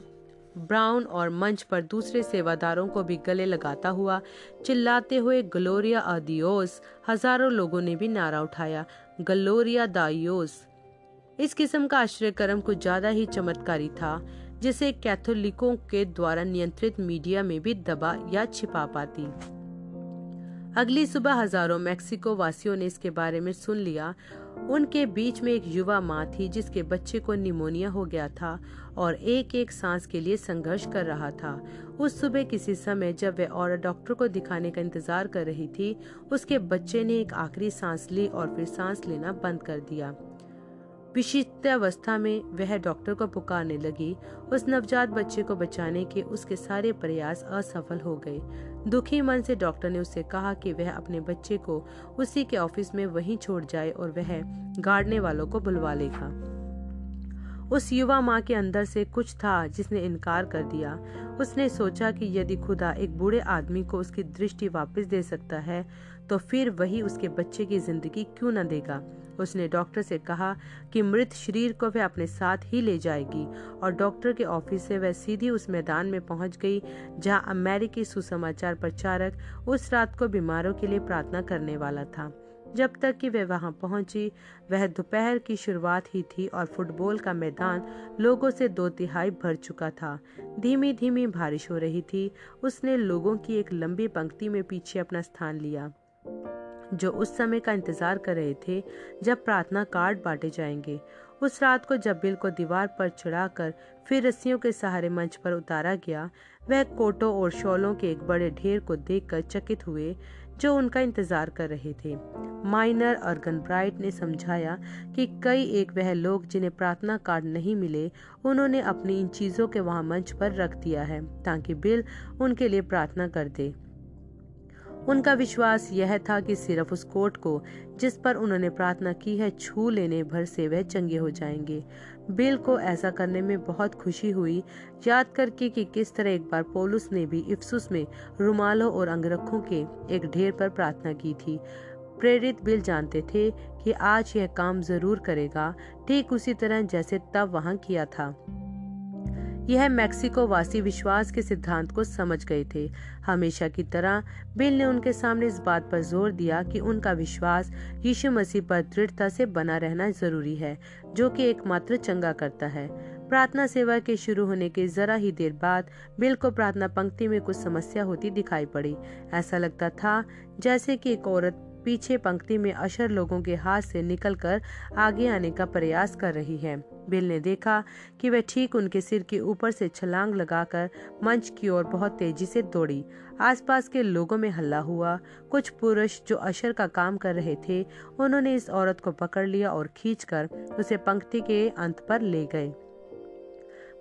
ब्राउन और मंच पर दूसरे सेवादारों को भी गले लगाता हुआ चिल्लाते हुए ग्लोरिया अदियोस, हज़ारों लोगों ने भी नारा उठाया। ग्लोरिया दायोस इस किस्म का आश्रय कर्म कुछ ज़्यादा ही चमत्कारी था, जिसे कैथोलिकों के द्वारा नियंत्रित मीडिया में भी दबा या छिपा पाती। अगली सुबह हज़ारों मैक्सिको वासियों ने इसके बारे में सुन लिया। उनके बीच में एक युवा माँ थी जिसके बच्चे को निमोनिया हो गया था और एक एक सांस के लिए संघर्ष कर रहा था। उस सुबह किसी समय जब वह और डॉक्टर को दिखाने का इंतज़ार कर रही थी, उसके बच्चे ने एक आखिरी सांस ली और फिर सांस लेना बंद कर दिया। विशिष्टावस्था में वह डॉक्टर को पुकारने लगी। उस नवजात बच्चे को बचाने के उसके सारे प्रयास असफल हो गए। दुखी मन से डॉक्टर ने उससे कहा कि वह अपने बच्चे को उसी के ऑफ़िस में वहीं छोड़ जाए और वह गाड़ने वालों को बुलवा लेगा। उस युवा माँ के अंदर से कुछ था जिसने इनकार कर दिया। उसने सोचा कि यदि खुदा एक बूढ़े आदमी को उसकी दृष्टि वापस दे सकता है तो फिर वही उसके बच्चे की ज़िंदगी क्यों न देगा। उसने डॉक्टर से कहा कि मृत शरीर को वह अपने साथ ही ले जाएगी और डॉक्टर के ऑफ़िस से वह सीधी उस मैदान में पहुँच गई, जहाँ अमेरिकी सुसमाचार प्रचारक उस रात को बीमारों के लिए प्रार्थना करने वाला था। जब तक कि वह वहाँ पहुँची, वह दोपहर की शुरुआत ही थी और फुटबॉल का मैदान लोगों से दो तिहाई भर चुका था। धीमी धीमी बारिश हो रही थी, उसने लोगों की एक लंबी पंक्ति में पीछे अपना स्थान लिया। जो उस समय का इंतज़ार कर रहे थे जब प्रार्थना कार्ड बांटे जाएँगे। उस रात को जब बिल को दीवार पर चढ़ाकर फिर रस्सियों के सहारे मंच पर उतारा गया, वह कोटों और शॉलों के एक बड़े ढेर को देखकर चकित हुए जो उनका इंतज़ार कर रहे थे। माइनर और गनब्राइट ने समझाया कि कई एक वह लोग जिन्हें प्रार्थना कार्ड नहीं मिले, उन्होंने अपनी इन चीज़ों के वहाँ मंच पर रख दिया है ताकि बिल उनके लिए प्रार्थना कर दे। उनका विश्वास यह था कि सिर्फ़ उस कोट को, जिस पर उन्होंने प्रार्थना की है, छू लेने भर से वह चंगे हो जाएँगे। बिल को ऐसा करने में बहुत खुशी हुई। याद करके कि किस तरह एक बार पोलुस ने भी इफ्सुस में रुमालों और अंगरखों के एक ढेर पर प्रार्थना की थी। प्रेरित बिल जानते थे कि आज यह काम ज़रूर करेगा। ठीक उसी तरह जैसे तब वहाँ किया था। यह मैक्सिको वासी विश्वास के सिद्धांत को समझ गए थे। हमेशा की तरह, बिल ने उनके सामने इस बात पर ज़ोर दिया कि उनका विश्वास यीशु मसीह पर दृढ़ता से बना रहना ज़रूरी है, जो कि एकमात्र चंगा करता है। प्रार्थना सेवा के शुरू होने के जरा ही देर बाद बिल को प्रार्थना पंक्ति में कुछ समस्या होती दिखाई पड़ी। ऐसा लगता था जैसे कि एक औरत पीछे पंक्ति में अशर लोगों के हाथ से निकलकर आगे आने का प्रयास कर रही है। बिल ने देखा कि वह ठीक उनके सिर के ऊपर से छलांग लगाकर मंच की ओर बहुत तेज़ी से दौड़ी। आसपास के लोगों में हल्ला हुआ। कुछ पुरुष जो अशर का काम कर रहे थे, उन्होंने इस औरत को पकड़ लिया और खींचकर उसे पंक्ति के अंत पर ले गए।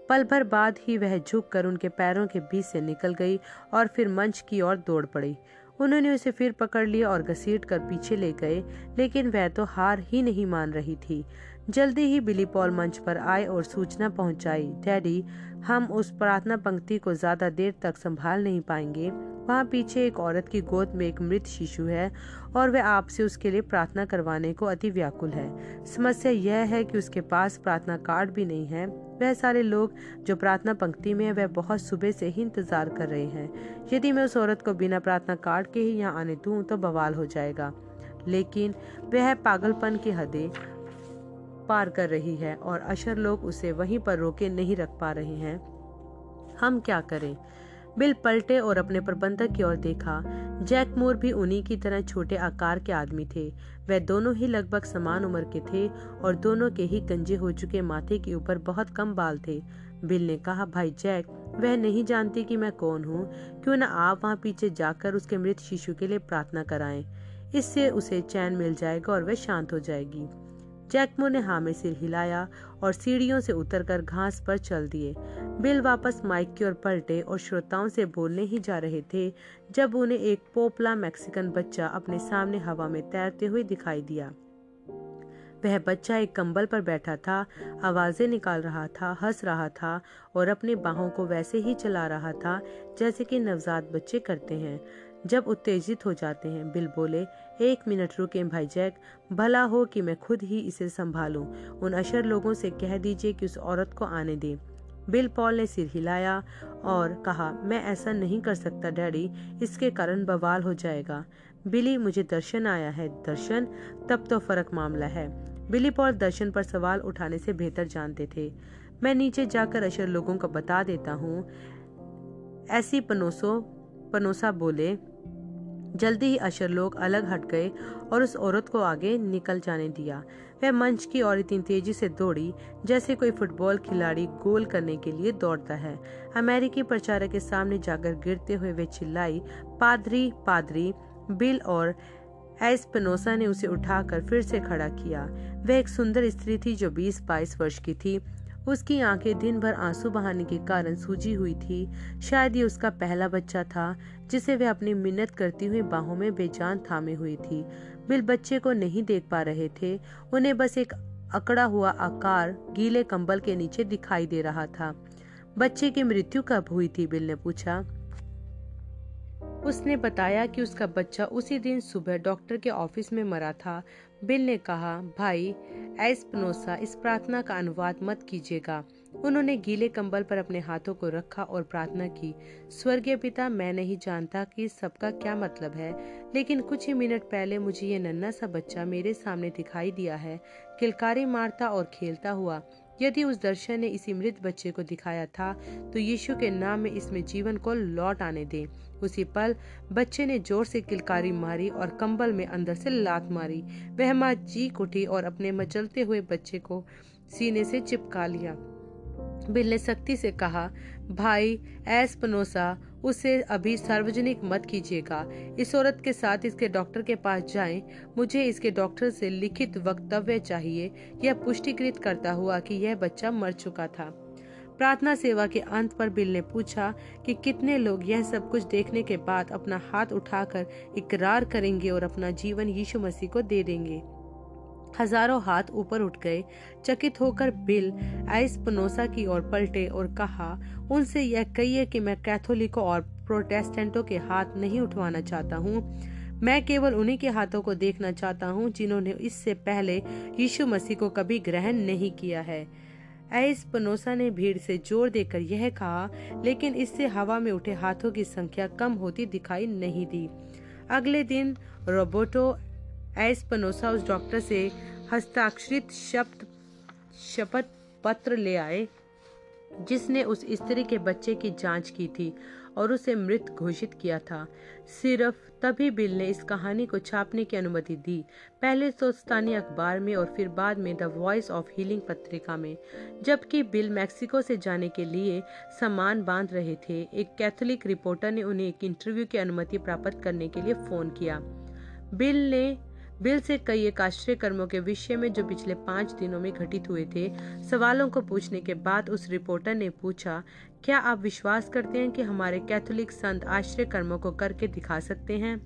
पल भर बाद ही वह झुककर उनके पैरों के बीच से निकल गई और फिर मंच की ओर दौड़ पड़ी। उन्होंने उसे फिर पकड़ लिया और घसीट कर पीछे ले गए, लेकिन वह तो हार ही नहीं मान रही थी। जल्दी ही बिली पॉल मंच पर आए और सूचना पहुंचाई, डैडी, हम उस प्रार्थना पंक्ति को ज़्यादा देर तक संभाल नहीं पाएँगे। वहाँ पीछे एक औरत की गोद में एक मृत शिशु है और वह आपसे उसके लिए प्रार्थना करवाने को अति व्याकुल है। समस्या यह है कि उसके पास प्रार्थना कार्ड भी नहीं है। वह सारे लोग जो प्रार्थना पंक्ति में है, वह बहुत सुबह से ही इंतज़ार कर रहे हैं। यदि मैं उस औरत को बिना प्रार्थना कार्ड के ही यहाँ आने दूँ तो बवाल हो जाएगा। लेकिन वह पागलपन की हदें पार कर रही है और अशर लोग उसे वहीं पर रोके नहीं रख पा रहे हैं। हम क्या करें? बिल पलटे और अपने प्रबंधक की ओर देखा। जैक मोर भी उन्हीं की तरह छोटे आकार के आदमी थे। वह दोनों ही लगभग समान उम्र के थे और दोनों के ही गंजे हो चुके माथे के ऊपर बहुत कम बाल थे। बिल ने कहा, भाई जैक, वह नहीं जानती कि मैं कौन हूँ। क्यों न आप वहाँ पीछे जाकर उसके मृत शिशु के लिए प्रार्थना कराएँ? इससे उसे चैन मिल जाएगा और वह शांत हो जाएगी। जैकमो ने हाँ में सिर हिलाया और सीढ़ियों से उतरकर घास पर चल दिए। बिल वापस माइक की ओर पलटे और श्रोताओं से बोलने ही जा रहे थे, जब उन्हें एक पोपला मैक्सिकन बच्चा अपने सामने हवा में तैरते हुए दिखाई दिया। वह बच्चा एक कंबल पर बैठा था, आवाज़ें निकाल रहा था, हंस रहा था और अपने बाहों को वैसे ही चला रहा था जैसे कि नवजात बच्चे करते हैं। जब उत्तेजित हो जाते हैं, बिल बोले एक मिनट रुके भाई जैक। भला हो कि मैं खुद ही इसे संभालूं। उन अशर लोगों से कह दीजिए कि उस औरत को आने दे। बिल पॉल ने सिर हिलाया और कहा, मैं ऐसा नहीं कर सकता, डैडी। इसके कारण बवाल हो जाएगा। बिली, मुझे दर्शन आया है। दर्शन? तब तो फ़र्क मामला है। बिली पॉल दर्शन पर सवाल उठाने से बेहतर जानते थे। मैं नीचे जाकर अशर लोगों को बता देता हूँ। ऐसी पनोसो, पनोसा बोले जल्दी ही अशर लोग अलग हट गए और उस औरत को आगे निकल जाने दिया। वह मंच की ओर इतनी तेज़ी से दौड़ी, जैसे कोई फुटबॉल खिलाड़ी गोल करने के लिए दौड़ता है। अमेरिकी प्रचारक के सामने जाकर गिरते हुए वे चिल्लाई, पादरी पादरी। बिल और एस्पनोसा ने उसे उठाकर फिर से खड़ा किया। वह एक सुंदर स्त्री थी जो 20-22 वर्ष की थी। उसकी आँखें दिन भर आँसू बहाने के कारण सूजी हुई थी। शायद ये उसका पहला बच्चा था। जिसे वह अपनी मिन्नत करती हुई बाहों में बेजान थामे हुई थी। बिल बच्चे को नहीं देख पा रहे थे। उन्हें बस एक अकड़ा हुआ आकार गीले कंबल के नीचे दिखाई दे रहा था। बच्चे की मृत्यु कब हुई थी? बिल ने पूछा। उसने बताया कि उसका बच्चा उसी दिन सुबह डॉक्टर के ऑफ़िस में मरा था। बिल ने कहा, भाई, एस्पनोसा, इस प्रार्थना का अनुवाद मत कीजिएगा। उन्होंने गीले कंबल पर अपने हाथों को रखा और प्रार्थना की, स्वर्गीय पिता, मैं नहीं जानता कि सबका क्या मतलब है, लेकिन कुछ ही मिनट पहले मुझे ये नन्ना सा बच्चा मेरे सामने दिखाई दिया है, किलकारी मारता और खेलता हुआ। यदि उस दर्शन ने इसी मृत बच्चे को दिखाया था तो यीशु के नाम में इसमें जीवन को लौट आने दे। उसी पल, बच्चे ने ज़ोर से किलकारी मारी और कंबल में अंदर से लात मारी। वह माँ चीख उठी और अपने मचलते हुए बच्चे को सीने से चिपका लिया। बिल ने सख्ती से कहा, भाई, एस पनोसा, उसे अभी सार्वजनिक मत कीजिएगा। इस औरत के साथ इसके डॉक्टर के पास जाएँ। मुझे इसके डॉक्टर से लिखित वक्तव्य चाहिए। यह पुष्टिकृत करता हुआ कि यह बच्चा मर चुका था। प्रार्थना सेवा के अंत पर बिल ने पूछा कि कितने लोग यह सब कुछ देखने के बाद अपना हाथ उठाकर इकरार करेंगे और अपना जीवन यीशु मसीह को दे देंगे। हज़ारों हाथ ऊपर उठ गए। चकित होकर बिल आइस पनोसा की ओर पलटे और कहा, उनसे यह कहिए कि मैं कैथोलिकों और प्रोटेस्टेंटों के हाथ नहीं उठवाना चाहता हूँ। मैं केवल उन्हीं के हाथों को देखना चाहता हूँ जिन्होंने इससे पहले यीशु मसीह को कभी ग्रहण नहीं किया है। एस पनोसा ने भीड़ से ज़ोर देकर यह कहा, लेकिन इससे हवा में उठे हाथों की संख्या कम होती दिखाई नहीं दी। अगले दिन रोबोटो एस पनोसा उस डॉक्टर से हस्ताक्षरित शब्द शपथ पत्र ले आए, जिसने उस स्त्री के बच्चे की जाँच की थी और उसे मृत घोषित किया था। सिर्फ़ तभी बिल ने इस कहानी को छापने की अनुमति दी। पहले तो स्थानीय अखबार में और फिर बाद में द वॉइस ऑफ़ हीलिंग पत्रिका में, जबकि बिल मैक्सिको से जाने के लिए सामान बाँध रहे थे। एक कैथोलिक रिपोर्टर ने उन्हें एक इंटरव्यू की अनुमति प्राप्त करने के लिए फ़ोन किया। बिल ने बिल से कई एक आश्चर्य कर्मों के विषय में जो पिछले पाँच दिनों में घटित हुए थे, सवालों को पूछने के बाद उस रिपोर्टर ने पूछा, क्या आप विश्वास करते हैं कि हमारे कैथोलिक संत आश्चर्य कर्मों को करके दिखा सकते हैं?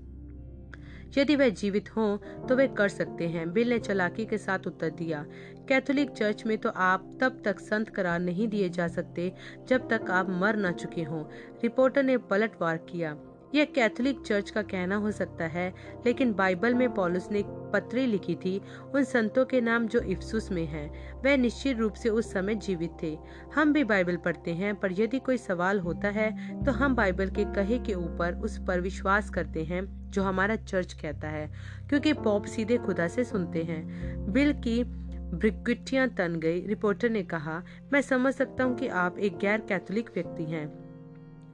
यदि वह जीवित हों तो वे कर सकते हैं। बिल ने चलाकी के साथ उत्तर दिया, कैथोलिक चर्च में तो आप तब तक संत करार नहीं दिए जा सकते जब तक आप मर न चुके हों। रिपोर्टर ने पलटवार किया यह कैथोलिक चर्च का कहना हो सकता है, लेकिन बाइबल में पॉलुस ने पत्री लिखी थी, उन संतों के नाम जो इफ्सुस में हैं, वह निश्चित रूप से उस समय जीवित थे। हम भी बाइबल पढ़ते हैं, पर यदि कोई सवाल होता है तो हम बाइबल के कहे के ऊपर उस पर विश्वास करते हैं, जो हमारा चर्च कहता है, क्योंकि पॉप सीधे खुदा से सुनते हैं। बिल की ब्रिगटियाँ तन गई। रिपोर्टर ने कहा, मैं समझ सकता हूँ कि आप एक गैर कैथोलिक व्यक्ति हैं।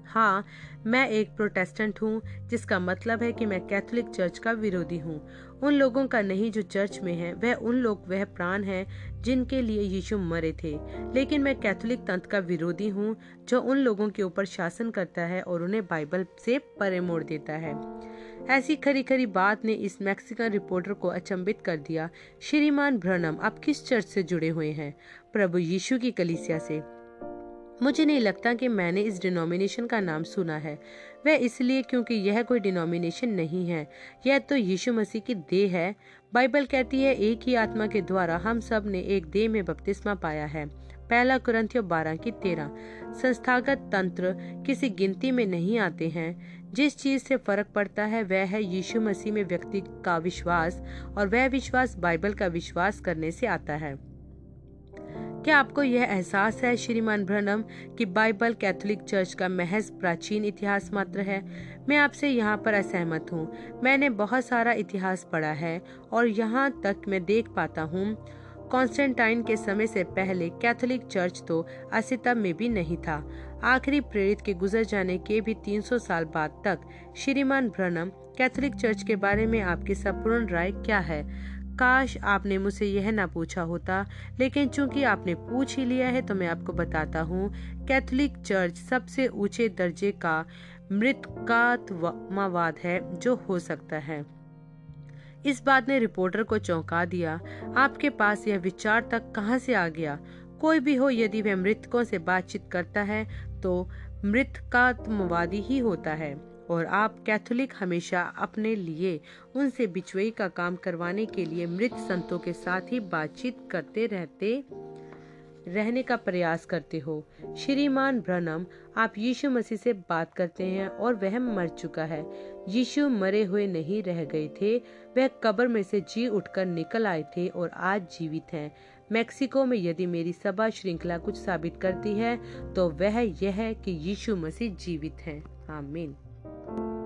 हाँ मैं एक प्रोटेस्टेंट हूँ, जिसका मतलब है कि मैं कैथोलिक चर्च का विरोधी हूँ। उन लोगों का नहीं जो चर्च में है, वह उन लोग, वह प्राण है, जिनके लिए यीशु मरे थे। लेकिन मैं कैथोलिक तंत्र का विरोधी हूँ, जो उन लोगों के ऊपर शासन करता है और उन्हें बाइबल से परे मोड़ देता है। ऐसी खरी खरी बात ने इस मैक्सिकन रिपोर्टर को अचंबित कर दिया। श्रीमान भ्रनम आप किस चर्च से जुड़े हुए हैं? प्रभु यीशु की कलिसिया से। मुझे नहीं लगता कि मैंने इस डिनोमिनेशन का नाम सुना है। वह इसलिए क्योंकि यह कोई डिनोमिनेशन नहीं है। यह तो यीशु मसीह की देह है। बाइबल कहती है, एक ही आत्मा के द्वारा हम सबने एक देह में बपतिस्मा पाया है। पहला कुरंथियो बारह की तेरह। संस्थागत तंत्र किसी गिनती में नहीं आते हैं। जिस चीज़ से फ़र्क पड़ता है, वह है यीशु मसीह में व्यक्ति का विश्वास और वह विश्वास बाइबल का विश्वास करने से आता है। क्या आपको यह एहसास है श्रीमान ब्रनम कि बाइबल कैथोलिक चर्च का महज प्राचीन इतिहास मात्र है? मैं आपसे यहाँ पर असहमत हूँ। मैंने बहुत सारा इतिहास पढ़ा है, और यहाँ तक मैं देख पाता हूँ। कॉन्स्टेंटाइन के समय से पहले कैथोलिक चर्च तो अस्तित्व में भी नहीं था। आखिरी प्रेरित के गुजर जाने के भी 300 साल बाद तक श्रीमान ब्रनम कैथोलिक चर्च के बारे में आपकी संपूर्ण राय क्या है? काश आपने मुझसे यह ना पूछा होता, लेकिन चूँकि आपने पूछ ही लिया है तो मैं आपको बताता हूँ, कैथोलिक चर्च सबसे ऊँचे दर्जे का मृतकात्मवाद है, जो हो सकता है। इस बात ने रिपोर्टर को चौंका दिया, आपके पास यह विचार तक कहाँ से आ गया? कोई भी हो, यदि वह मृतकों से बातचीत करता है तो मृतकात्मवादी ही होता है। और आप कैथोलिक हमेशा अपने लिए, उनसे बिचवई का काम करवाने के लिए मृत संतों के साथ ही बातचीत करते रहते, रहने का प्रयास करते हो। श्रीमान ब्रनम आप यीशु मसीह से बात करते हैं और वह मर चुका है। यीशु मरे हुए नहीं रह गए थे, वह कब्र में से जी उठकर निकल आए थे और आज जीवित हैं। मेक्सिको में यदि मेरी सभा श्रृंखला कुछ साबित करती है तो वह यह है कि यीशु मसीह जीवित हैं। आमीन। thank you.